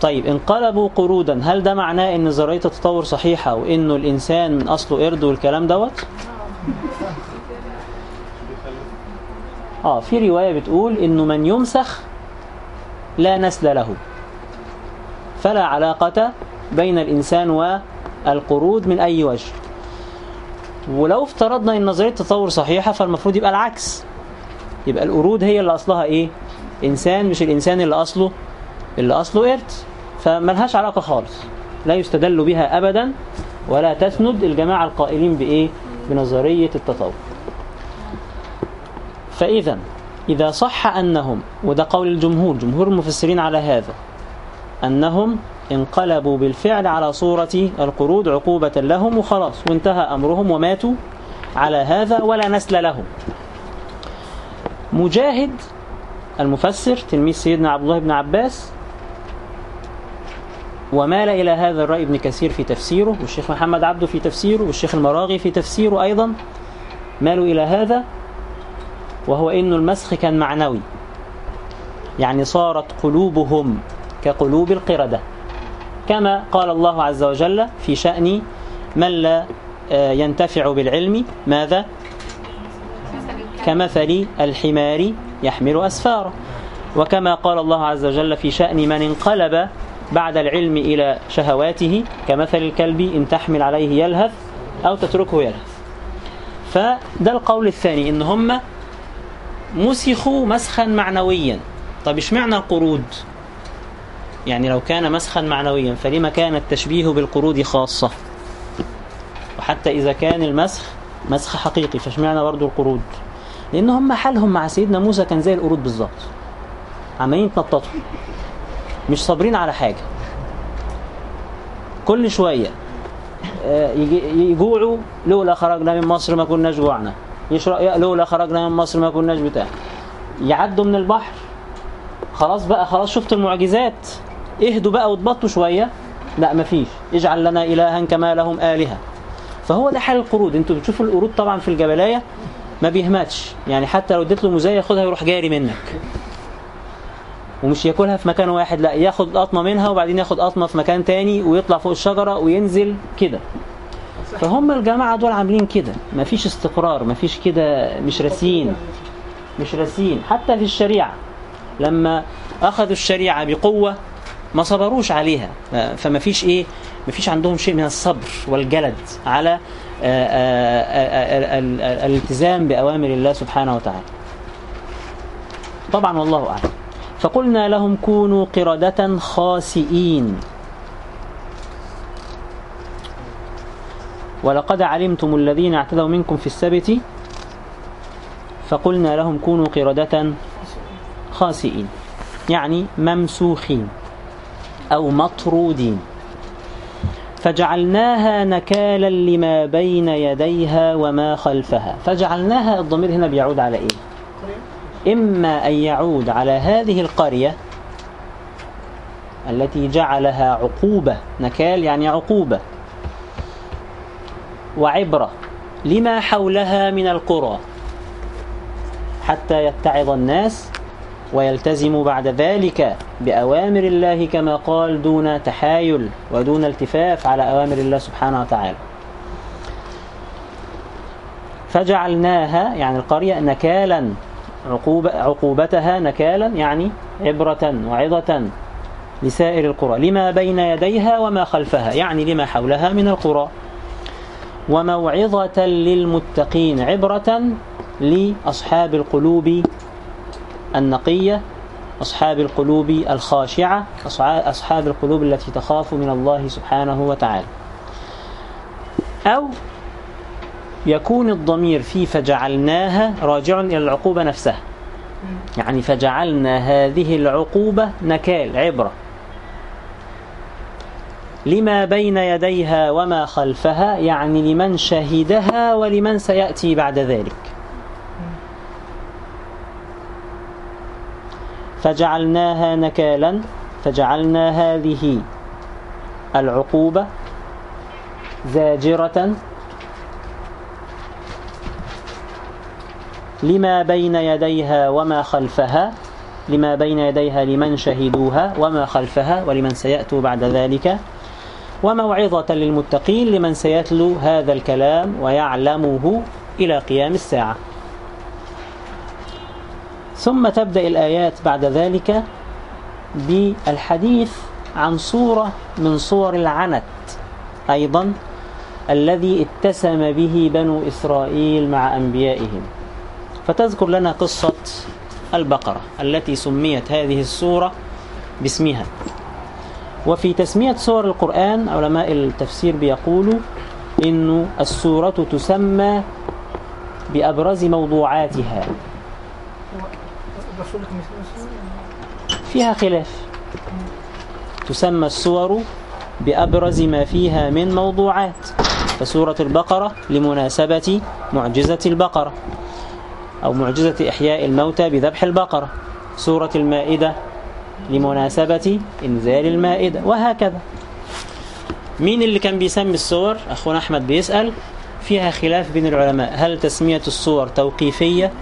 طيب انقلبوا قرودا هل ده معناه إن نظريه التطور صحيحة وانه الإنسان من أصله قرد والكلام دوت؟ آه في رواية بتقول انه من يمسخ لا نسل له. فلا علاقة بين الإنسان والقرود من أي وجه. ولو افترضنا إن نظريه التطور صحيحة فالمفروض يبقى العكس. يبقى القرود هي اللي أصلها إيه؟ إنسان مش الإنسان اللي أصله اللي أصله قرد فملهاش علاقة خالص. لا يستدل بها أبدا ولا تسند الجماعة القائلين بإيه؟ بنظرية التطور فإذا إذا صح أنهم وده قول الجمهور جمهور المفسرين على هذا أنهم انقلبوا بالفعل على صورة القرود عقوبة لهم وخلاص وانتهى أمرهم وماتوا على هذا ولا نسل لهم. مجاهد المفسر تلميذ سيدنا عبد الله بن عباس ومال إلى هذا الرأي ابن كثير في تفسيره والشيخ محمد عبده في تفسيره والشيخ المراغي في تفسيره أيضا. مالوا إلى هذا؟ وهو إن المسخ كان معنوي. يعني صارت قلوبهم كقلوب القردة. كما قال الله عز وجل في شأن من لا آه، ينتفع بالعلم. ماذا؟ كمثل الحمار يحمل أسفارا وكما قال الله عز وجل في شأن من انقلب بعد العلم إلى شهواته كمثل الكلب إن تحمل عليه يلهث أو تتركه يلهث. فده القول الثاني إن هم مسخوا مسخا معنويا. طب إيش معنى القرود؟ يعني لو كان مسخا معنويا فلما كان التشبيه بالقرود خاصة؟ وحتى إذا كان المسخ مسخ حقيقي فاش معنى برضه القرود؟ لأن هم حالهم مع سيدنا موسى كان زي القرود بالظبط. عمالين يتنططوا. مش صابرين على حاجة. كل شوية آه، يجوعوا. لولا خرجنا من مصر ما كناش جوعنا. لولا خرجنا من مصر ما كناش بتاع. يعدوا من البحر. خلاص بقى خلاص شفت المعجزات. اهدوا بقى وتبطوا شوية. لا مفيش اجعل لنا إلها كما لهم آلهة. فهو ده حال القرود. أنتوا بتشوفوا القرود طبعا في الجبلاية ما بيهمتش يعني حتى لو اديت له مزايا ياخدها يروح جاري منك. ومش ياكلها في مكان واحد لا ياخد قطمة منها وبعدين ياخد قطمة في مكان تاني ويطلع فوق الشجرة وينزل كده. فهم الجماعة دول عاملين كده. مفيش استقرار مفيش كده مش راسين مش راسين. حتى في الشريعة لما أخذوا الشريعة بقوة ما صبروش عليها. فما فيش إيه؟ ما فيش عندهم شيء من الصبر والجلد على الالتزام بأوامر الله سبحانه وتعالى. طبعا والله أعلم. فقلنا لهم كونوا قردة خاسئين. ولقد علمتم الذين اعتدوا منكم في السبت فقلنا لهم كونوا قردة خاسئين. يعني ممسوخين أو مطرودين. فجعلناها نكالا لما بين يديها وما خلفها. فجعلناها الضمير هنا بيعود على إيه؟ إما أن يعود على هذه القرية التي جعلها عقوبة. نكال يعني عقوبة وعبرة لما حولها من القرى حتى يتعظ الناس ويلتزم بعد ذلك بأوامر الله كما قال دون تحايل ودون التفاف على أوامر الله سبحانه وتعالى. فجعلناها يعني القرية نكالا عقوبة عقوبتها نكالا يعني عبرة وعظة لسائر القرى. لما بين يديها وما خلفها يعني لما حولها من القرى. وموعظة للمتقين عبرة لأصحاب القلوب النقية أصحاب القلوب الخاشعة أصحاب القلوب التي تخاف من الله سبحانه وتعالى. أو يكون الضمير في فجعلناها راجع إلى العقوبة نفسها. يعني فجعلنا هذه العقوبة نكال عبرة. لما بين يديها وما خلفها يعني لمن شهدها ولمن سيأتي بعد ذلك. فجعلناها نكالا فجعلنا هذه العقوبة زاجرة لما بين يديها وما خلفها لما بين يديها لمن شهدوها وما خلفها ولمن سيأتوا بعد ذلك وموعظة للمتقين لمن سيتلو هذا الكلام ويعلمه إلى قيام الساعة. ثم تبدأ الآيات بعد ذلك بالحديث عن صورة من صور العنت أيضا الذي اتسم به بنو إسرائيل مع أنبيائهم. فتذكر لنا قصة البقرة التي سميت هذه السورة باسمها. وفي تسمية سور القرآن علماء التفسير بيقولوا إن السورة تسمى بأبرز موضوعاتها. فيها خلاف. تسمى السور بأبرز ما فيها من موضوعات. فسورة البقرة لمناسبة معجزة البقرة أو معجزة إحياء الموتى بذبح البقرة. سورة المائدة لمناسبة إنزال المائدة. وهكذا. مين اللي كان بيسمي الصور أخونا أحمد بيسأل. فيها خلاف بين العلماء. هل تسمية الصور توقيفية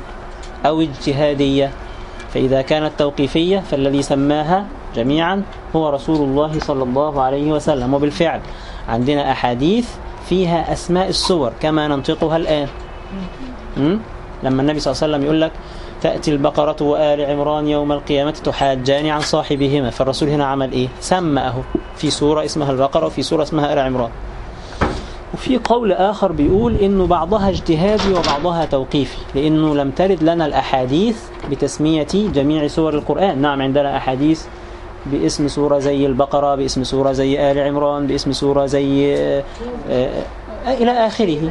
أو اجتهادية؟ فإذا كانت توقيفية فالذي سماها جميعا هو رسول الله صلى الله عليه وسلم. وبالفعل عندنا أحاديث فيها أسماء الصور كما ننطقها الآن. لما النبي صلى الله عليه وسلم يقول لك تأتي البقرة وآل عمران يوم القيامة تحاجان عن صاحبهما فالرسول هنا عمل إيه؟ سمأه في سورة اسمها البقرة وفي سورة اسمها آل عمران. وفي قول آخر بيقول إنه بعضها اجتهادي وبعضها توقيفي لأنه لم ترد لنا الأحاديث بتسمية جميع سور القرآن. نعم عندنا أحاديث باسم سورة زي البقرة باسم سورة زي آل عمران باسم سورة زي آه، آه، إلى آخره.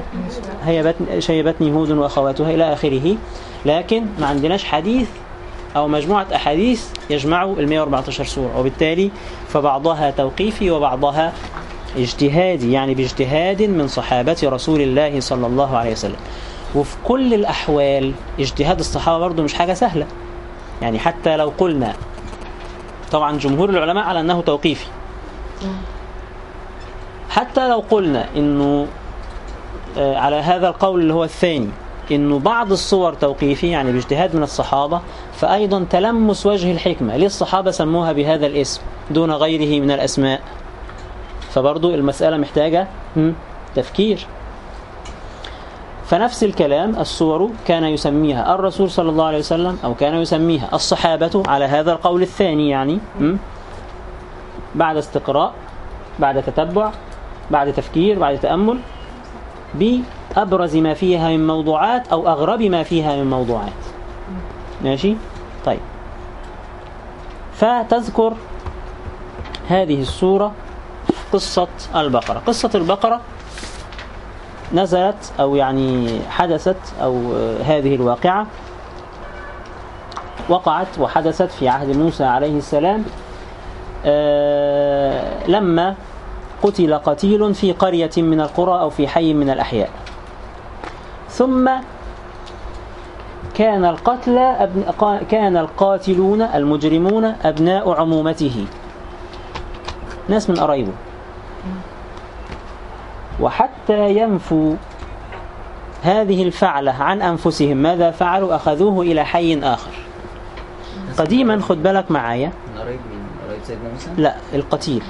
شيبتني هود وأخواتها إلى آخره. لكن ما عندناش حديث أو مجموعة أحاديث يجمعوا ال 114 سورة وبالتالي فبعضها توقيفي وبعضها اجتهادي يعني باجتهاد من صحابة رسول الله صلى الله عليه وسلم. وفي كل الأحوال اجتهاد الصحابة برضو مش حاجة سهلة. يعني حتى لو قلنا طبعا جمهور العلماء على أنه توقيفي. حتى لو قلنا أنه آه، على هذا القول اللي هو الثاني إنه بعض الصور توقيفي يعني باجتهاد من الصحابة فأيضا تلمس وجه الحكمة. ليه الصحابة سموها بهذا الاسم دون غيره من الأسماء. فبرضو المسألة محتاجة تفكير. فنفس الكلام الصور كان يسميها الرسول صلى الله عليه وسلم أو كان يسميها الصحابة على هذا القول الثاني يعني بعد استقراء بعد تتبع بعد تفكير بعد تأمل بأبرز ما فيها من موضوعات أو أغرب ما فيها من موضوعات. ماشي؟ طيب. فتذكر هذه السورة قصة البقرة. قصة البقرة نزلت أو يعني حدثت أو هذه الواقعة وقعت وحدثت في عهد موسى عليه السلام آه، لما قتل قتيل في قرية من القرى أو في حي من الأحياء. ثم كان القتلى. كان القاتلون المجرمون أبناء عمومته. ناس من قرايبه وحتى ينفوا هذه الفعلة عن أنفسهم. ماذا فعلوا؟ أخذوه إلى حي آخر. قديما خد بالك معايا؟ لا القتيل.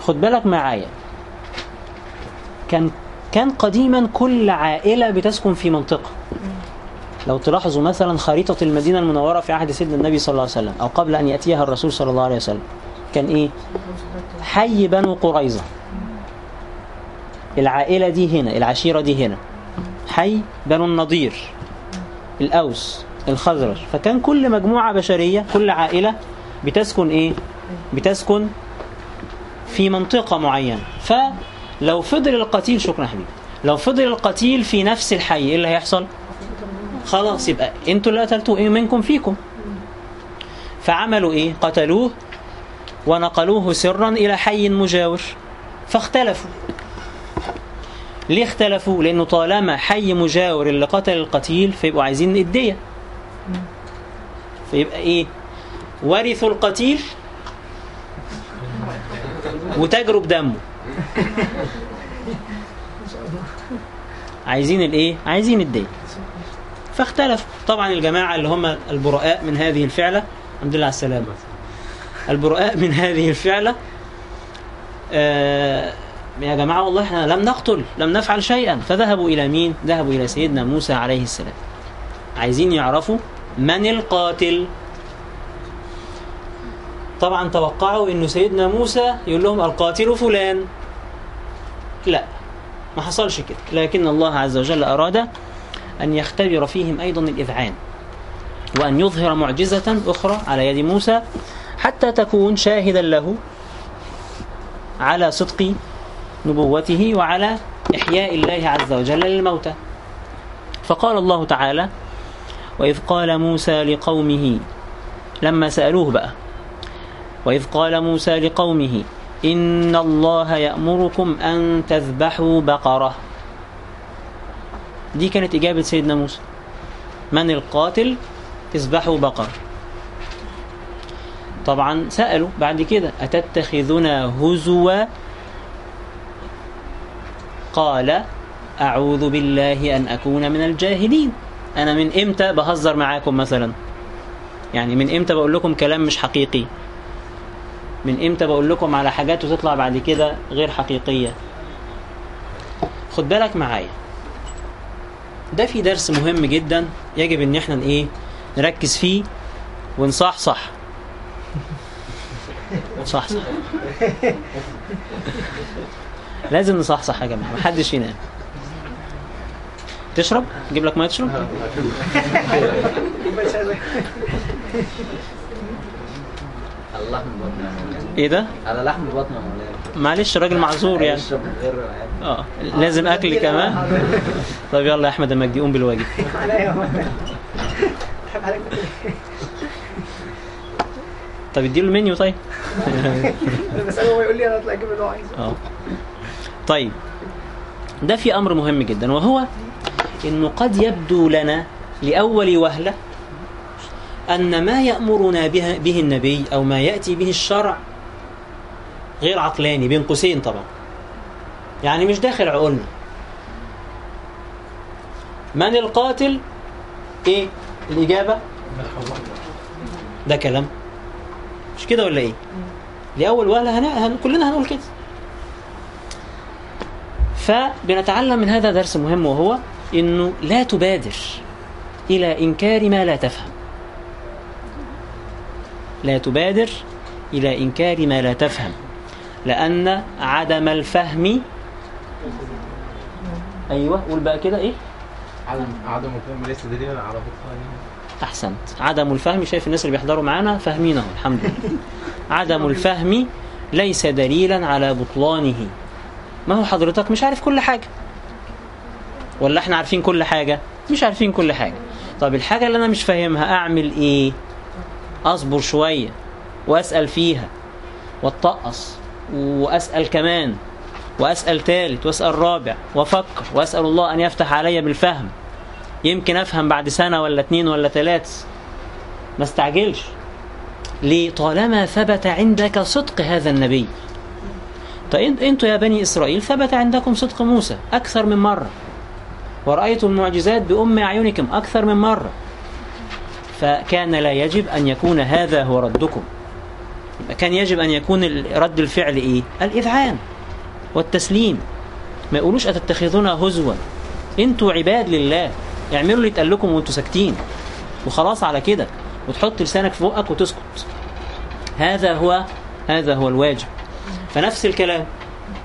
خد بالك معايا. كان كان قديما كل عائلة بتسكن في منطقة. لو تلاحظوا مثلا خريطة المدينة المنورة في عهد سيدنا النبي صلى الله عليه وسلم أو قبل أن يأتيها الرسول صلى الله عليه وسلم. كان إيه؟ حي بنو قريظة. العائلة دي هنا العشيرة دي هنا. حي بنو النضير الأوس الخزرج. فكان كل مجموعة بشرية كل عائلة بتسكن إيه؟ بتسكن في منطقة معينة. فلو فضل القتيل شكرا حبيبي. لو فضل القتيل في نفس الحي إيه اللي هيحصل؟ خلاص يبقى أنتوا اللي قتلتوه إيه منكم فيكم؟ فعملوا إيه؟ قتلوه ونقلوه سرا إلى حي مجاور. فاختلفوا. ليه اختلفوا؟ لأنه طالما حي مجاور اللي قتل القتيل فيبقوا عايزين الدية. فيبقى إيه؟ ورثوا القتيل وتجروا بدمه عايزين الإيه؟ عايزين الدين فاختلفوا. طبعا الجماعة اللي هم البراء من هذه الفعلة الحمد لله على السلامة. البراء من هذه الفعلة. آه يا جماعة والله إحنا لم نقتل لم نفعل شيئا. فذهبوا إلى مين؟ ذهبوا إلى سيدنا موسى عليه السلام. عايزين يعرفوا من القاتل. طبعا توقعوا إنه سيدنا موسى يقول لهم القاتل فلان. لا ما حصلش كده. لكن الله عز وجل أراد أن يختبر فيهم أيضا الإذعان وأن يظهر معجزة أخرى على يد موسى. حتى تكون شاهدا له على صدق نبوته وعلى إحياء الله عز وجل للموتى. فقال الله تعالى وإذ قال موسى لقومه لما سألوه بقى وإذ قال موسى لقومه إن الله يأمركم أن تذبحوا بقرة. دي كانت إجابة سيدنا موسى من القاتل تذبحوا بقر طبعا سألوا بعد كده أتتخذنا هزوا؟ قال أعوذ بالله أن أكون من الجاهلين. أنا من إمتى بهزر معاكم مثلا؟ يعني من إمتى بقول لكم كلام مش حقيقي؟ من إمتى بقول لكم على حاجات وتطلع بعد كده غير حقيقية؟ خد بالك معايا ده في درس مهم جدا يجب إن إحنا إيه نركز فيه ونصحصح. صح صح لازم نصحصح يا جماعة محدش ينام. تشرب؟ أجيب لك مية تشرب؟ على لحم بطن يا مولانا إيه ده؟ على لحم بطن يا مولانا. معلش راجل معذور يعني. عادي. آه لازم أكل كمان؟ طب يلا يا أحمد مجدي قوم بالواجب. طب اديله المنيو طيب. بس هو يقول لي أنا أطلع أجيب اللي هو عايزه. آه. طيب. ده في أمر مهم جدا وهو إنه قد يبدو لنا لأول وهلة أن ما يأمرنا به, به النبي أو ما يأتي به الشرع غير عقلاني بين قوسين طبعا. يعني مش داخل عقولنا. من القاتل؟ إيه؟ الإجابة؟ ده كلام. مش كده ولا إيه؟ لاول وهلة هن... هن... كلنا هنقول كده. فبنتعلم من هذا درس مهم وهو إنه لا تبادر إلى إنكار ما لا تفهم. لا تبادر إلى إنكار ما لا تفهم. لأن عدم الفهم أيوه قول بقى كده إيه؟ عدم عدم الفهم ليس دليلا على بطلانه أحسنت. عدم الفهم شايف الناس اللي بيحضروا معانا فاهمينه الحمد لله. عدم الفهم ليس دليلا على بطلانه. ما هو حضرتك؟ مش عارف كل حاجة. ولا إحنا عارفين كل حاجة؟ مش عارفين كل حاجة. طب الحاجة اللي أنا مش فاهمها أعمل إيه؟ أصبر شوية وأسأل فيها وأتطقص وأسأل كمان وأسأل تالت وأسأل رابع وأفكر وأسأل الله أن يفتح علي بالفهم. يمكن أفهم بعد سنة ولا اتنين ولا تلات. ما استعجلش. ليه طالما ثبت عندك صدق هذا النبي. طيب إنتوا يا بني إسرائيل ثبت عندكم صدق موسى أكثر من مرة. ورأيتم المعجزات بأم أعينكم أكثر من مرة. فكان لا يجب أن يكون هذا هو ردكم. كان يجب أن يكون رد الفعل إيه؟ الإذعان والتسليم. ما يقولوش أتتخذونا هزوا. إنتوا عباد لله. اعملوا اللي يتقال لكم وانتوا ساكتين. وخلاص على كده. وتحط لسانك في بقك وتسكت. هذا هو هذا هو الواجب. فنفس الكلام.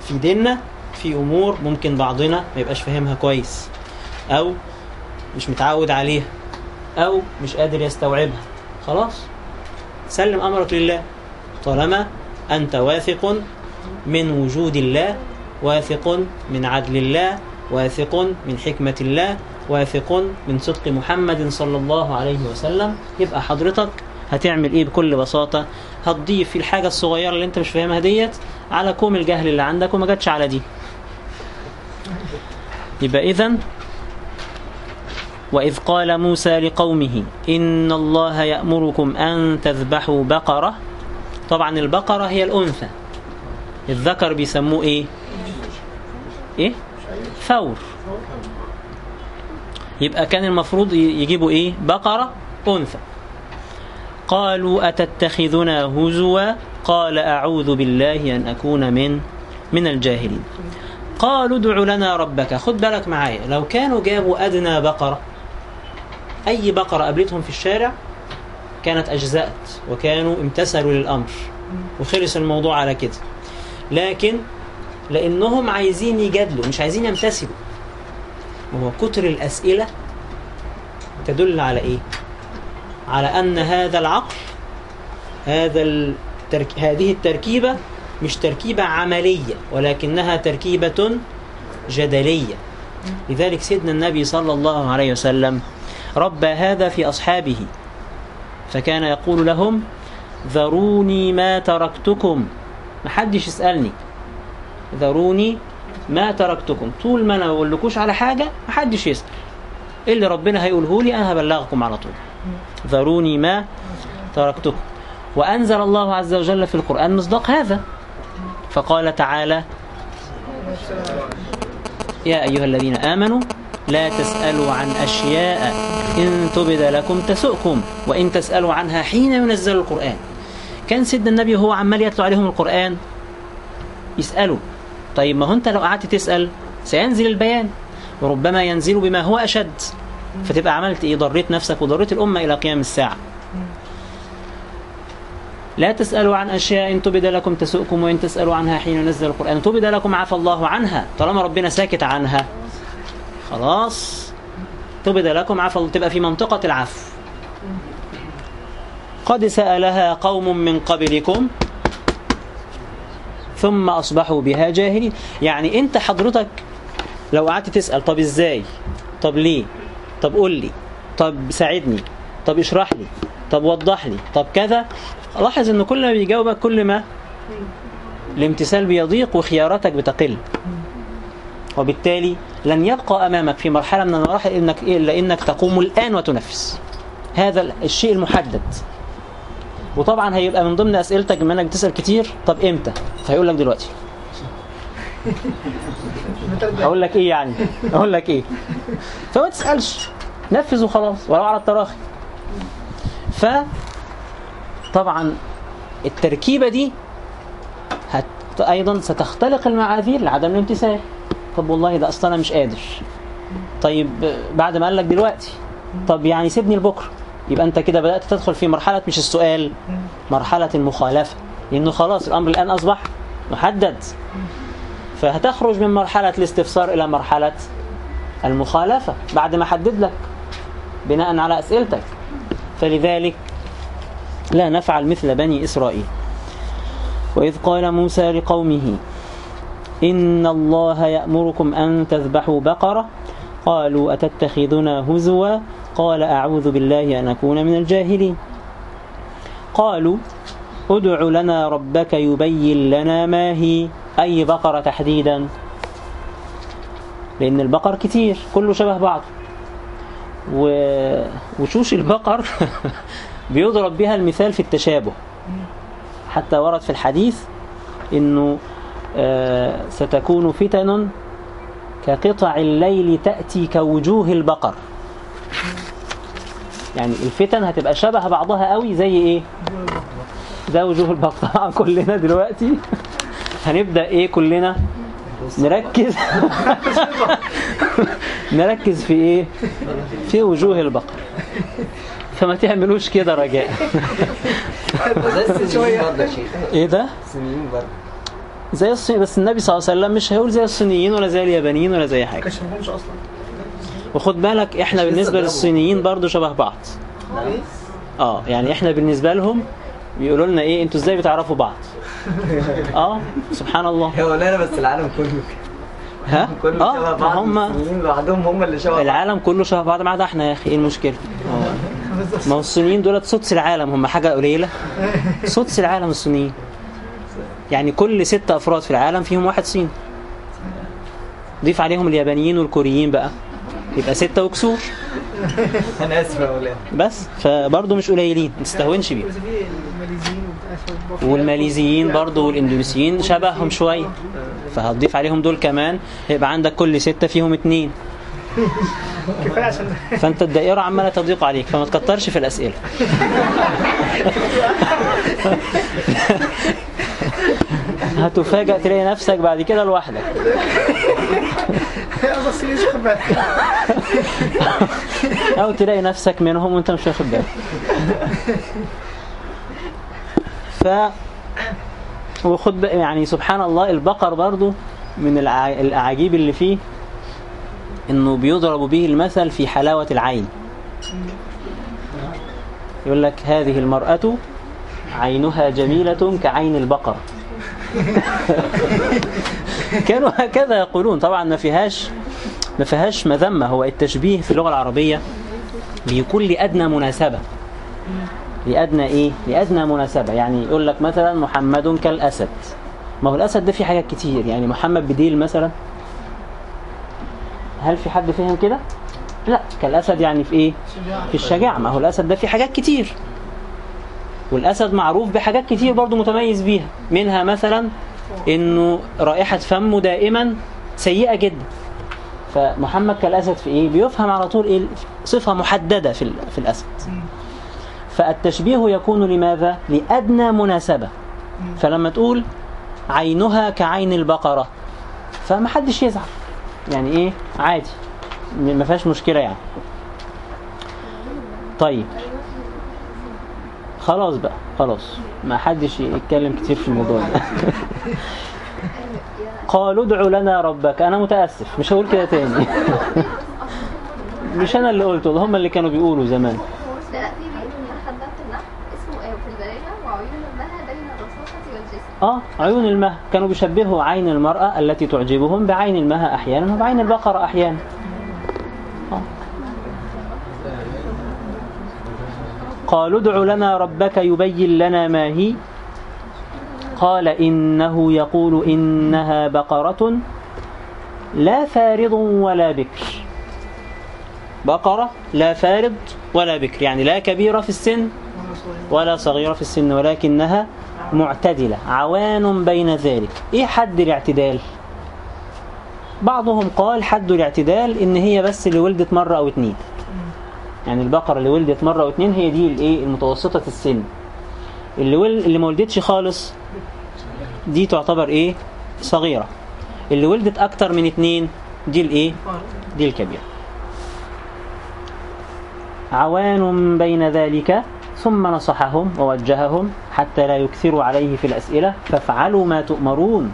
في ديننا في أمور ممكن بعضنا ما يبقاش فاهمها كويس. أو مش متعود عليها. أو مش قادر يستوعبها. خلاص. سلم أمرك لله. طالما أنت واثق من وجود الله واثق من عدل الله واثق من حكمة الله واثق من صدق محمد صلى الله عليه وسلم. يبقى حضرتك هتعمل إيه بكل بساطة؟ هتضيف الحاجة الصغيرة اللي أنت مش فاهمها ديت على كوم الجهل اللي عندك وما جاتش على دي. يبقى إذن وإذ قال موسى لقومه إن الله يأمركم أن تذبحوا بقرة. طبعا البقرة هي الأنثى. الذكر بيسموه إيه؟ إيه؟ ثور يبقى كان المفروض يجيبوا إيه؟ بقرة أنثى. قالوا أتتخذنا هزوا؟ قال أعوذ بالله أن أكون من من الجاهلين. قالوا ادع لنا ربك خد بالك معايا. لو كانوا جابوا أدنى بقرة أي بقرة قابلتهم في الشارع كانت أجزأت وكانوا امتثلوا للأمر. وخلص الموضوع على كده. لكن لأنهم عايزين يجادلوا مش عايزين يمتثلوا. وهو كتر الأسئلة تدل على إيه؟ على أن هذا العقل هذا الترك... هذه التركيبة مش تركيبة عملية ولكنها تركيبة جدلية. لذلك سيدنا النبي صلى الله عليه وسلم ربى هذا في أصحابه فكان يقول لهم ذروني ما تركتكم. محدش يسألني. ذروني ما تركتكم. طول ما أنا ما بقولكوش على حاجة محدش إيه اللي ربنا هيقوله لي أنا هبلغكم على طول. ذروني ما تركتكم. وأنزل الله عز وجل في القرآن مصداق هذا. فقال تعالى يا أيها الذين آمنوا لا تسألوا عن أشياء إن تبد لكم تسؤكم وإن تسألوا عنها حين ينزل القرآن. كان سيدنا النبي وهو عمال يتلو عليهم القرآن يسألوا. طيب ما هو أنت لو قعدت تسأل سينزل البيان. وربما ينزل بما هو أشد. فتبقى عملت إيه؟ ضريت نفسك وضريت الأمة إلى قيام الساعة. لا تسألوا عن أشياء إن تبد لكم تسؤكم وإن تسألوا عنها حين ينزل القرآن. تبد لكم عفى الله عنها. طالما ربنا ساكت عنها. خلاص. تبد لكم عفى الله. تبقى في منطقة العفو. قد سألها قوم من قبلكم. ثم أصبحوا بها جاهلين. يعني أنت حضرتك لو قعدت تسأل طب إزاي؟ طب ليه؟ طب قول لي. طب ساعدني. طب اشرح لي. طب وضح لي. طب كذا. لاحظ ان كل ما بيجاوبك كل ما الامتثال بيضيق وخياراتك بتقل. وبالتالي لن يبقى أمامك في مرحلة من المراحل إنك الا انك تقوم الآن وتنفذ. هذا الشيء المحدد. وطبعا هيبقى من ضمن أسئلتك بما أنك بتسال كتير طب إمتى؟ فهيقول لك دلوقتي. هقول لك إيه يعني؟ أقول لك إيه؟ فما تسألش. نفذ وخلاص ولو على التراخي. ف طبعا التركيبة دي هت أيضا ستختلق المعاذير لعدم الامتثال. طب والله ده أصلا أنا مش قادر. طيب بعد ما قال لك دلوقتي طب يعني سيبني لبكرة. يبقى انت كده بدأت تدخل في مرحلة مش السؤال مرحلة المخالفة. لأنه خلاص الأمر الآن أصبح محدد. فهتخرج من مرحلة الاستفسار إلى مرحلة المخالفة بعد ما حدد لك بناء على أسئلتك. فلذلك لا نفعل مثل بني إسرائيل. وإذ قال موسى لقومه إن الله يأمركم أن تذبحوا بقرة. قالوا أتتخذنا هزوا؟ قال أعوذ بالله أن أكون من الجاهلين. قالوا ادع لنا ربك يبين لنا ما هي. أي بقرة تحديدا؟ لأن البقر كتير كله شبه بعض وشوش البقر؟ بيضرب بها المثال في التشابه. حتى ورد في الحديث إنه آه، ستكون فتن كقطع الليل تأتي كوجوه البقر. يعني الفتن هتبقى شبه بعضها قوي زي إيه؟ زي وجوه طبعا كلنا دلوقتي. هنبدأ إيه كلنا؟ نركز. نركز في إيه؟ في وجوه البقر. فما تعملوش كده رجاء. إيه ده؟ زي الصين بس النبي صلى الله عليه وسلم مش هيقول زي الصينيين ولا زي اليابانيين ولا زي حاجة. كشفهمش أصلا وخد بالك إحنا بالنسبة. للصينيين برضو شبه بعض. إيه آه يعني إحنا بالنسبة لهم بيقولوا لنا إيه أنتوا إزاي بتعرفوا بعض؟ آه سبحان الله يا مولانا بس العالم كله. ها؟ كله شبه آه بعض هم لوحدهم هم اللي شبه بعض. العالم كله شبه بعض ما عدا إحنا يا أخي إيه المشكلة؟ ما هو الصينيين دولت سدس العالم هم حاجة قليلة. سدس العالم الصينيين. يعني كل ست أفراد في العالم فيهم واحد صيني. ضيف عليهم اليابانيين والكوريين بقى. يبقى ستة وكسور أنا آسف يا مولانا. بس فبرضه مش قليلين ما تستهونش وبتاع والماليزيين برضه والإندونيسيين شبههم شوية. فهتضيف عليهم دول كمان يبقى عندك كل ستة فيهم اتنين. كفايه عشان فأنت الدائرة عمالة تضيق عليك فما تكترش في الأسئلة. هتفاجأ تلاقي نفسك بعد كده لوحدك. أو تلاقي نفسك منهم وأنت مش واخد بالك. ف وخد يعني سبحان الله البقر برضو من الأعاجيب اللي فيه إنه بيضرب به المثل في حلاوة العين. يقول لك هذه المرأة عينها جميلة كعين البقر. كانوا هكذا يقولون. طبعا ما فيهاش ما فيهاش مذمة. هو التشبيه في اللغة العربية بيكون لأدنى مناسبة. لأدنى إيه؟ لأدنى مناسبة. يعني يقول لك مثلا محمد كالأسد. ما هو الأسد ده فيه حاجات كتير. يعني محمد بديل مثلا. هل في حد فهم كده؟ لا. كالأسد يعني في إيه؟ في الشجاعة. ما هو الأسد ده فيه حاجات كتير. والأسد معروف بحاجات كتير برضو متميز بيها. منها مثلا إنه رائحة فمه دائما سيئة جدا. فمحمد كالأسد في إيه؟ بيفهم على طول إيه؟ صفة محددة في, في الأسد. فالتشبيه يكون لماذا؟ لأدنى مناسبة. فلما تقول عينها كعين البقرة فما حدش يزعل. يعني إيه؟ عادي. ما فيهاش مشكلة يعني. طيب. خلاص بقى خلاص. ما حدش يتكلم كتير في الموضوع ده. قالوا ادع لنا ربك. أنا متأسف. مش هقول كده تاني. مش أنا اللي قلته ده هم اللي كانوا بيقولوا زمان. المها آه عيون المه. كانوا بيشبهوا عين المرأة التي تعجبهم بعين المها أحيانا وبعين البقرة أحيانا. قالوا ادع لنا ربك يبين لنا ما هي. قال إنه يقول إنها بقرة لا فارض ولا بكر. بقرة لا فارض ولا بكر يعني لا كبيرة في السن ولا صغيرة في السن ولكنها معتدلة عوان بين ذلك. إيه حد الاعتدال؟ بعضهم قال حد الاعتدال إن هي بس اللي ولدت مرة أو اتنين. يعني البقرة اللي ولدت مرة أو اتنين هي دي الإيه؟ المتوسطة السن. اللي ول... اللي ما ولدتش خالص دي تعتبر إيه؟ صغيرة. اللي ولدت أكتر من اتنين دي الإيه؟ دي الكبيرة. عوان بين ذلك ثم نصحهم ووجههم حتى لا يكثروا عليه في الأسئلة فافعلوا ما تؤمرون.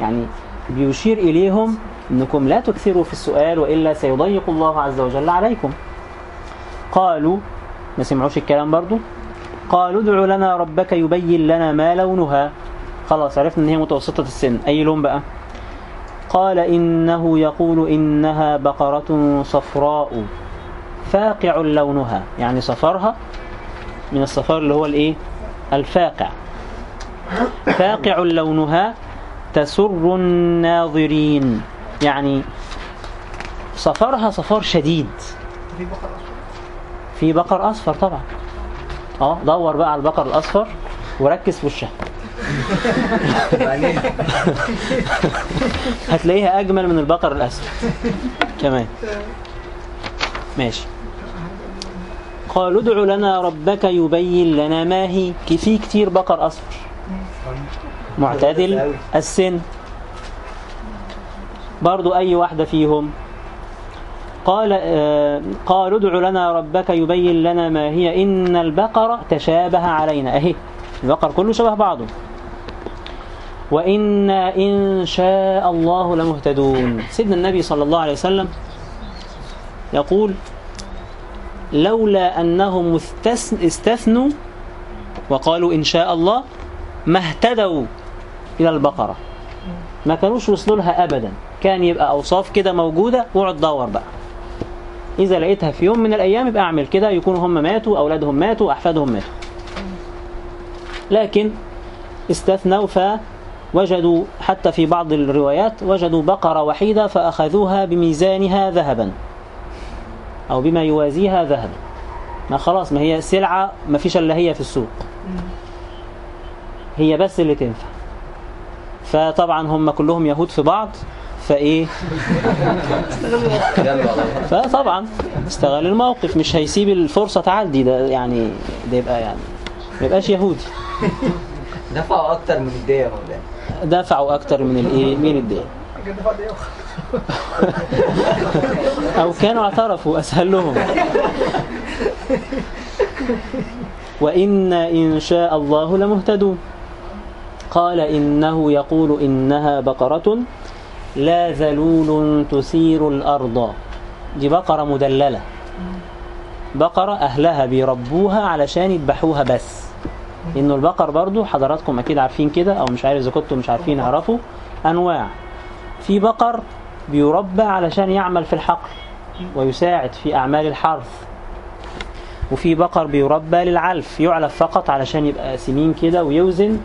يعني بيشير إليهم أنكم لا تكثروا في السؤال وإلا سيضيق الله عز وجل عليكم. قالوا ما سمعوش الكلام برضو قالوا ادع لنا ربك يبين لنا ما لونها. خلاص عرفنا إن هي متوسطة السن. أي لون بقى؟ قال إنه يقول إنها بقرة صفراء فاقع لونها. يعني صفرها من الصفار اللي هو الإيه؟ الفاقع. فاقع لونها تسر الناظرين. يعني صفرها صفار شديد. في بقر أصفر طبعا. آه دور بقى على البقر الأصفر وركز في وشها هتلاقيها أجمل من البقر الأسود. كمان ماشي. قالوا ادع لنا ربك يبين لنا ما هي. في كتير بقر أصفر. معتدل. السن. برضو أي واحدة فيهم. قال آه قالوا ادع لنا ربك يبين لنا ما هي. إن البقرة تشابه علينا. أهي البقر كله شبه بعضه. وإنا إن شاء الله لمهتدون. سيدنا النبي صلى الله عليه وسلم يقول لولا أنهم استثن- استثنوا وقالوا إن شاء الله ما اهتدوا إلى البقرة. ما كانوش وصلوا لها أبدا. كان يبقى أوصاف كده موجودة واقعد دور بقى. إذا لقيتها في يوم من الأيام يبقى أعمل كده يكونوا هم ماتوا أولادهم ماتوا أحفادهم ماتوا. لكن استثنوا فوجدوا حتى في بعض الروايات وجدوا بقرة وحيدة فأخذوها بميزانها ذهبا أو بما يوازيها ذهبا. ما خلاص ما هي سلعة ما فيش إلا هي في السوق. هي بس اللي تنفع. فطبعا هم كلهم يهود في بعض. فإيه؟ فطبعا استغل الموقف. مش هيسيب الفرصة تعدي. ده يعني ده يبقى يعني ما يبقاش يهودي. دفعوا أكتر من الدية يا مولانا دفعوا أكتر من الإيه؟ من دقيقة أو كانوا اعترفوا أسهل لهم. وإنا إن شاء الله لمهتدون. قال إنه يقول إنها بقرة لا ذلول تثير الأرض. دي بقرة مدللة. بقرة أهلها بيربوها علشان يذبحوها بس. إنه البقر برضو حضراتكم أكيد عارفين كده أو مش عارف إذا كنتم مش عارفين اعرفوا أنواع. في بقر بيربى علشان يعمل في الحقل ويساعد في أعمال الحرث. وفي بقر بيربى للعلف يعلف فقط علشان يبقى سمين كده ويوزن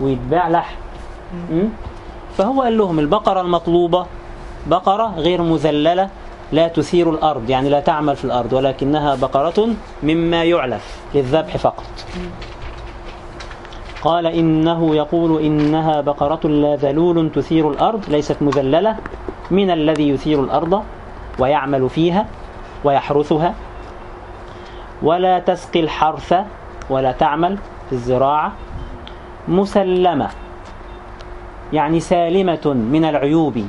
ويتباع لحم? فهو قال لهم البقرة المطلوبة بقرة غير مذللة لا تثير الأرض يعني لا تعمل في الأرض ولكنها بقرة مما يعلف للذبح فقط. قال إنه يقول إنها بقرة لا ذلول تثير الأرض ليست مذللة من الذي يثير الأرض ويعمل فيها ويحرثها. ولا تسقي الحرث ولا تعمل في الزراعة مسلمة. يعني سالمة من العيوب.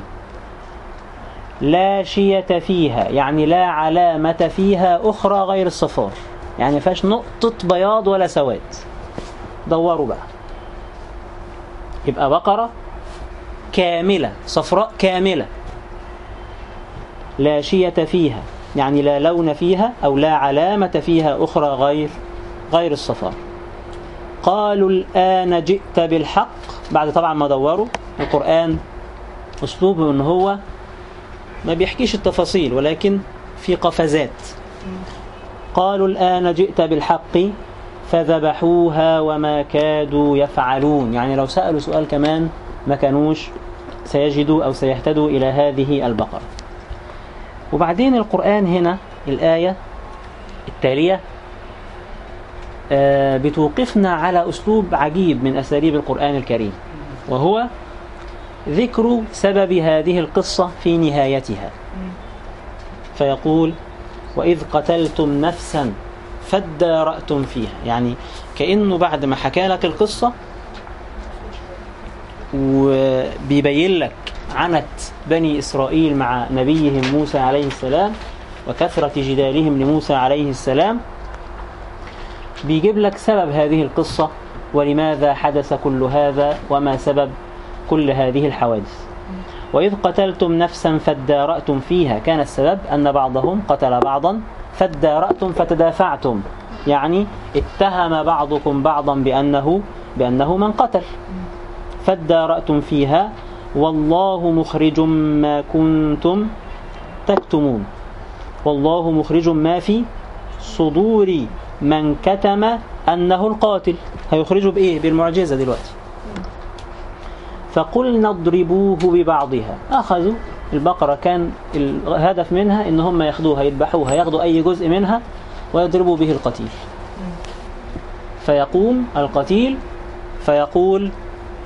لا شية فيها يعني لا علامة فيها أخرى غير الصفار يعني فيهاش نقطة بياض ولا سواد. دوروا بقى. يبقى بقرة كاملة صفراء كاملة. لا شية فيها يعني لا لون فيها أو لا علامة فيها أخرى غير غير الصفار. قالوا الآن جئت بالحق بعد طبعا ما دوروا القرآن أسلوبه أن هو ما بيحكيش التفاصيل ولكن في قفزات. قالوا الآن جئت بالحق فذبحوها وما كادوا يفعلون. يعني لو سألوا سؤال كمان ما كانوش سيجدوا أو سيهتدوا إلى هذه البقرة. وبعدين القرآن هنا الآية التالية بتوقفنا على أسلوب عجيب من أساليب القرآن الكريم وهو ذكر سبب هذه القصة في نهايتها. فيقول وإذ قتلتم نفسا فادارأتم فيها. يعني كأنه بعد ما حكى لك القصة وبيبين لك عنت بني إسرائيل مع نبيهم موسى عليه السلام وكثرة جدالهم لموسى عليه السلام بيجيب لك سبب هذه القصة ولماذا حدث كل هذا وما سبب كل هذه الحوادث. وإذ قتلتم نفسا فادارأتم فيها. كان السبب أن بعضهم قتل بعضا فادارأتم فتدافعتم. يعني اتهم بعضكم بعضا بأنه بأنه من قتل. فادارأتم فيها. والله مخرج ما كنتم تكتمون. والله مخرج ما في صدور من كتم أنه القاتل. هيخرجه بإيه؟ بالمعجزة دلوقتي. فقلنا اضربوه ببعضها. أخذوا البقرة كان الهدف منها إن هم ياخدوها يذبحوها ياخدوا أي جزء منها ويضربوا به القتيل. فيقوم القتيل فيقول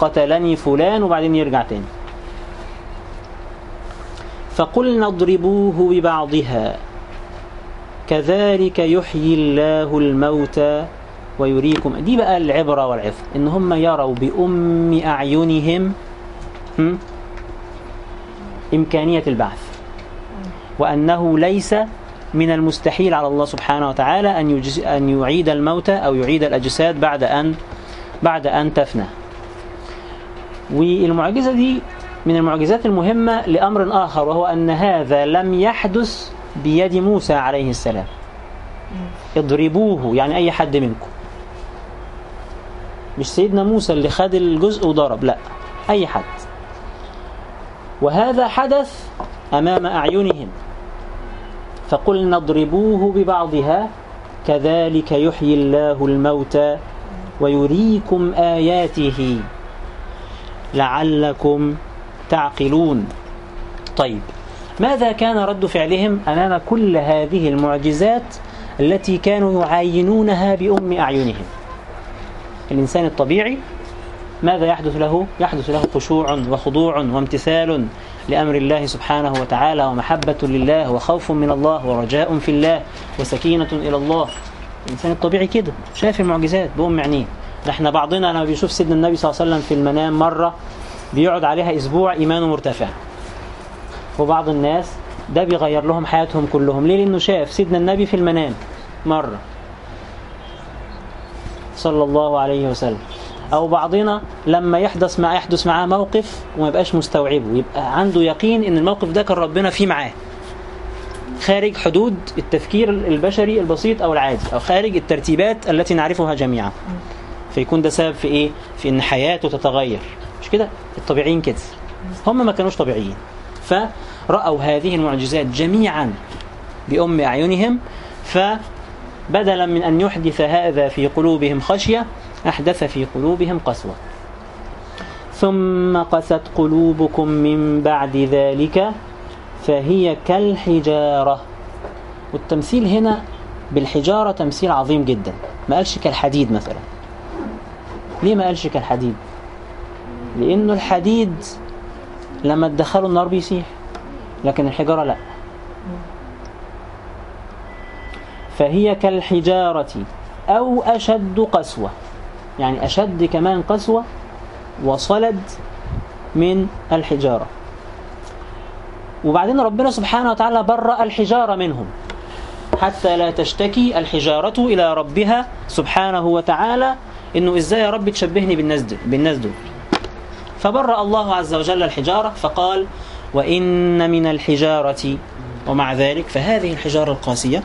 قتلني فلان وبعدين يرجع تاني. فقلنا اضربوه ببعضها. كذلك يحيي الله الموتى ويريكم دي بقى العبرة والعظة إن هم يروا بأم أعينهم هم؟ إمكانية البعث وأنه ليس من المستحيل على الله سبحانه وتعالى أن أن يعيد الموتى أو يعيد الأجساد بعد أن بعد أن تفنى والمعجزة دي من المعجزات المهمة لأمر آخر وهو أن هذا لم يحدث بيد موسى عليه السلام. اضربوه يعني أي حد منكم. مش سيدنا موسى اللي خد الجزء وضرب لا أي حد. وهذا حدث أمام أعينهم. فقلنا اضربوه ببعضها كذلك يحيي الله الموتى ويريكم آياته لعلكم تعقلون. طيب ماذا كان رد فعلهم أمام كل هذه المعجزات التي كانوا يعاينونها بأم أعينهم؟ الإنسان الطبيعي ماذا يحدث له؟ يحدث له خشوع وخضوع وامتثال لأمر الله سبحانه وتعالى ومحبة لله وخوف من الله ورجاء في الله وسكينة إلى الله. الإنسان الطبيعي كده شايف المعجزات بأم عينيه. إحنا بعضنا لما بيشوف سيدنا النبي صلى الله عليه وسلم في المنام مرة بيقعد عليها أسبوع إيمانه مرتفع. وبعض الناس ده بيغير لهم حياتهم كلهم. ليه؟ لأنه شاف سيدنا النبي في المنام مرة صلى الله عليه وسلم. أو بعضنا لما يحدث مع يحدث معاه موقف وما يبقاش مستوعبه يبقى عنده يقين إن الموقف ده كان ربنا فيه معاه. خارج حدود التفكير البشري البسيط أو العادي أو خارج الترتيبات التي نعرفها جميعا. فيكون ده سبب في إيه؟ في إن حياته تتغير. مش كده؟ الطبيعيين كده. هم ما كانوش طبيعيين. فرأوا هذه المعجزات جميعا بأم أعينهم فبدلا من أن يحدث هذا في قلوبهم خشية أحدث في قلوبهم قسوة. ثم قست قلوبكم من بعد ذلك فهي كالحجارة. والتمثيل هنا بالحجارة تمثيل عظيم جدا. ما قالش كالحديد مثلا. ليه ما قالش كالحديد؟ لأنه الحديد لما تدخله النار بيسيح لكن الحجارة لا. فهي كالحجارة أو أشد قسوة. يعني أشد كمان قسوة وصلد من الحجارة. وبعدين ربنا سبحانه وتعالى برأ الحجارة منهم. حتى لا تشتكي الحجارة إلى ربها سبحانه وتعالى إنه إزاي يا رب تشبهني بالناس دول, فبرأ الله عز وجل الحجارة فقال وإن من الحجارة ومع ذلك فهذه الحجارة القاسية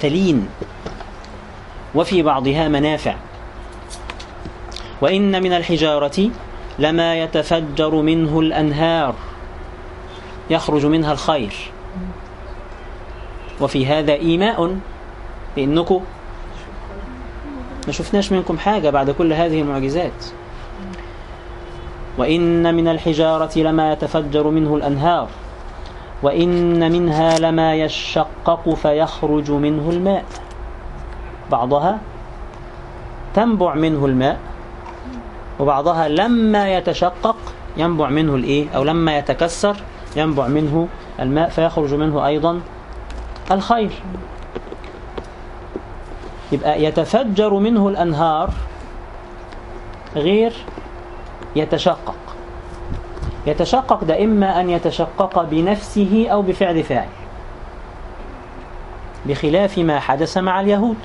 تلين وفي بعضها منافع. وإن من الحجارة لما يتفجر منه الأنهار يخرج منها الخير. وفي هذا إيماء بأنكم ما شفناش منكم حاجة بعد كل هذه المعجزات. وإن من الحجارة لما يتفجر منه الأنهار وإن منها لما يشقق فيخرج منه الماء. بعضها تنبع منه الماء وبعضها لما يتشقق ينبع منه الإيه؟ أو لما يتكسر ينبع منه الماء فيخرج منه أيضا الخير يبقى يتفجر منه الأنهار غير يتشقق. يتشقق ده إما أن يتشقق بنفسه أو بفعل فاعل. بخلاف ما حدث مع اليهود.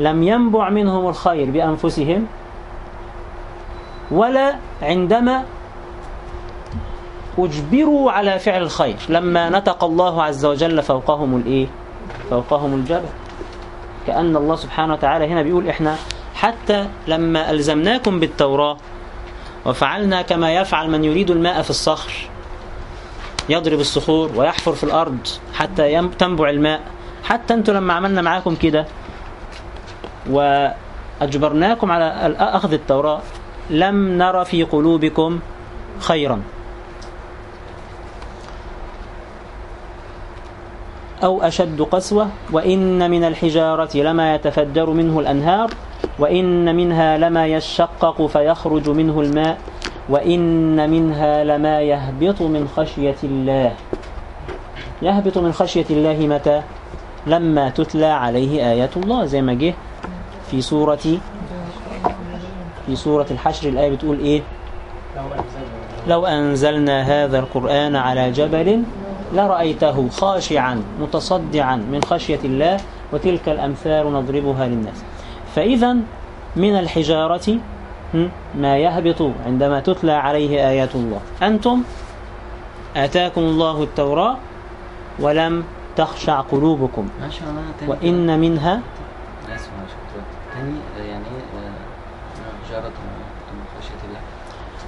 لم ينبع منهم الخير بأنفسهم ولا عندما أجبروا على فعل الخير. لما نطق الله عز وجل فوقهم الإيه؟ فوقهم الجبل. كأن الله سبحانه وتعالى هنا بيقول إحنا حتى لما ألزمناكم بالتوراة وفعلنا كما يفعل من يريد الماء في الصخر. يضرب الصخور ويحفر في الأرض حتى تنبع الماء. حتى أنتوا لما عملنا معاكم كده وأجبرناكم على أخذ التوراة لم نرى في قلوبكم خيرا. أو أشد قسوة وإن من الحجارة لما يتفجر منه الأنهار وإن منها لما يشقق فيخرج منه الماء وإن منها لما يهبط من خشية الله. يهبط من خشية الله متى؟ لما تتلى عليه آيات الله. زي ما جه في سورة في سورة الحشر الآية بتقول إيه؟ لو أنزلنا هذا القرآن على جبل لرأيته خاشعا متصدعا من خشية الله وتلك الأمثال نضربها للناس. فإذا من الحجارة ما يهبط عندما تتلى عليه آيات الله. أنتم آتاكم الله التوراة ولم تخشع قلوبكم. ما شاء الله تاني وإن منها تاني يعني آه، جارة من خشية الله.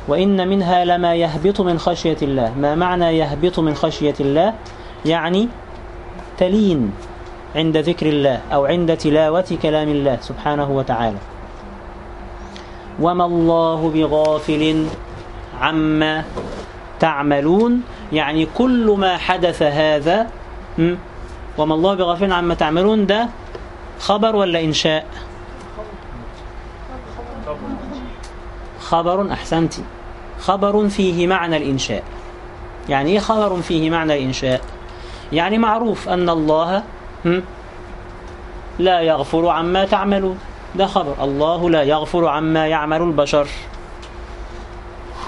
وإن منها لما يهبط من خشية الله. ما معنى يهبط من خشية الله؟ يعني تلين. عند ذكر الله أو عند تلاوة كلام الله سبحانه وتعالى. وما الله بغافل عما تعملون. يعني كل ما حدث هذا? وما الله بغافل عما تعملون ده خبر ولا إنشاء؟ خبر أحسنتي خبر فيه معنى الإنشاء. يعني إيه خبر فيه معنى الإنشاء؟ يعني معروف أن الله لا يغفر عما تعملون. ده خبر. الله لا يغفر عما يعمل البشر.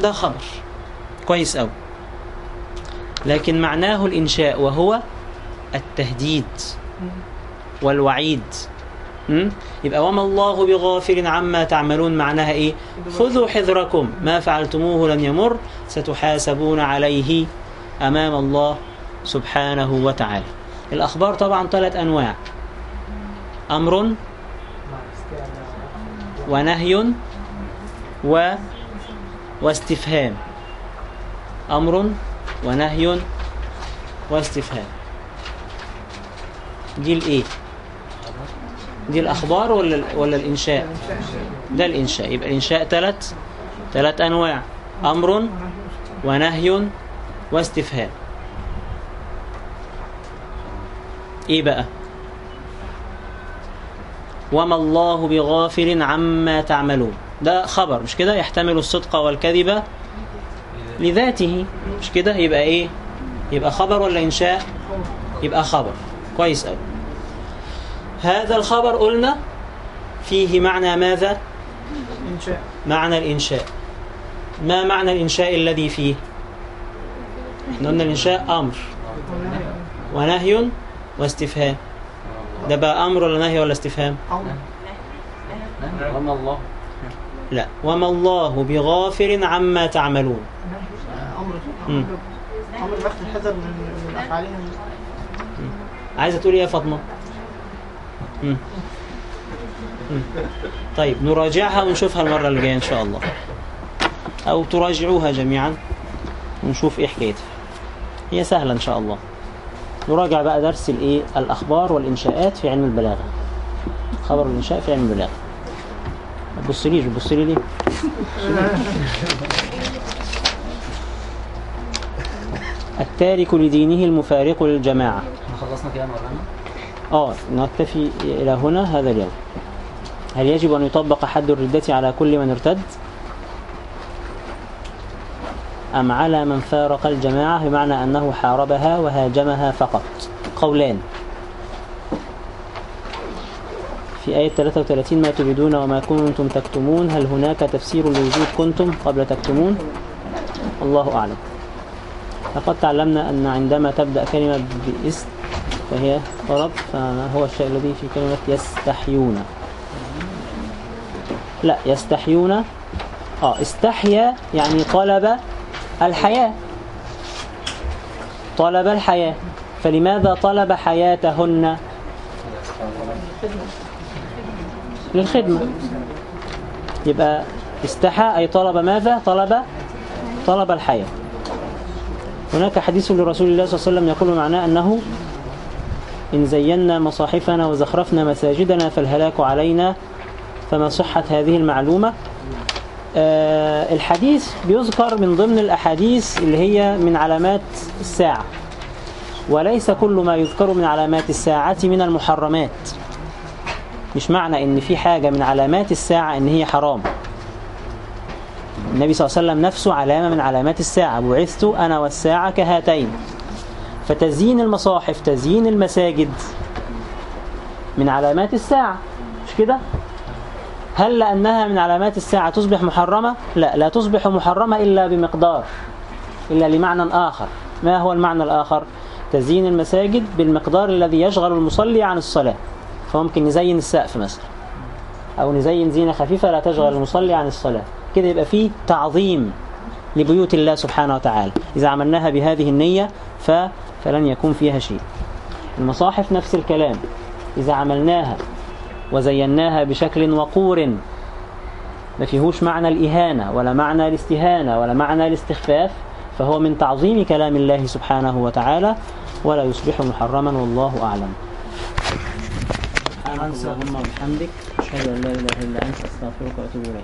ده خبر. كويس أوي. لكن معناه الإنشاء وهو التهديد والوعيد. م? يبقى وما الله بغافل عما تعملون؟ معناها إيه؟ خذوا حذركم. ما فعلتموه لن يمر. ستحاسبون عليه أمام الله سبحانه وتعالى. الأخبار طبعا ثلاث أنواع. أمر ونهي و واستفهام. أمر ونهي واستفهام. دي الايه دي الاخبار ولا ولا الإنشاء؟ ده الإنشاء. يبقى الإنشاء ثلاث ثلاث أنواع. أمر ونهي واستفهام. إيه بقى؟ وما الله بغافل عما تعملون. ده خبر مش كده؟ يحتمل الصدق والكذب لذاته. مش كده؟ يبقى إيه؟ يبقى خبر ولا إنشاء؟ يبقى خبر. كويس قوي هذا الخبر قلنا فيه معنى ماذا؟ إنشاء. معنى الإنشاء. ما معنى الإنشاء الذي فيه؟ إحنا قلنا الإنشاء أمر. ونهي. واستفهام. ده بقى أمر ولا نهي ولا استفهام؟ وما الله. لا. وما الله بغافل عما تعملون. أمر. بخت الحذر من أفعالهم. عايزة تقول إيه يا مم. مم. طيب نراجعها ونشوفها المرة اللي جاية إن شاء الله. أو تراجعوها جميعا ونشوف إيه حكايتها. هي سهلة إن شاء الله. نراجع بقى درس الإيه؟ الأخبار والإنشاءات في علم البلاغة. خبر الإنشاء في علم البلاغة. ما تبصليش بتبصلي ليه؟ التارك لدينه المفارق للجماعة. إحنا خلصنا كده مولانا آه نكتفي إلى هنا هذا اليوم. هل يجب أن يطبق حد الردة على كل من ارتد؟ أم على من فارق الجماعة بمعنى أنه حاربها وهاجمها فقط. قولان في آية 33 ما تريدون وما كنتم تكتمون؟ هل هناك تفسير لوجود كنتم قبل تكتمون؟ الله أعلم. لقد تعلمنا أن عندما تبدأ كلمة باسم فهي طلب فهو الشيء الذي في كلمة يستحيون. لا يستحيون. آه استحيا يعني طلب الحياة. طلب الحياة. فلماذا طلب حياتهن؟ للخدمة. يبقى استحى أي طلب ماذا؟ طلب طلب الحياة. هناك حديث لرسول الله صلى الله عليه وسلم يقول معناه أنه إن زينا مصاحفنا وزخرفنا مساجدنا فالهلاك علينا فما صحة هذه المعلومة؟ الحديث بيذكر من ضمن الأحاديث اللي هي من علامات الساعة. وليس كل ما يذكر من علامات الساعة من المحرمات. مش معنى إن في حاجة من علامات الساعة إن هي حرام. النبي صلى الله عليه وسلم نفسه علامة من علامات الساعة. بعثت أنا والساعة كهاتين. فتزيين المصاحف تزيين المساجد من علامات الساعة. مش كده؟ هل لأنها من علامات الساعة تصبح محرمة؟ لا لا تصبح محرمة إلا بمقدار إلا لمعنى آخر. ما هو المعنى الآخر؟ تزيين المساجد بالمقدار الذي يشغل المصلي عن الصلاة. فممكن نزين السقف مثلا أو نزين زينة خفيفة لا تشغل المصلي عن الصلاة. كده يبقى فيه تعظيم لبيوت الله سبحانه وتعالى. إذا عملناها بهذه النية ف... فلن يكون فيها شيء. المصاحف نفس الكلام. إذا عملناها وزيناها بشكل وقور. ما فيهوش معنى الإهانة ولا معنى الاستهانة ولا معنى الاستخفاف فهو من تعظيم كلام الله سبحانه وتعالى ولا يصبح محرما والله أعلم. سبحانك اللهم وبحمدك أشهد أن لا إله إلا أنت أستغفرك وأتوب إليك.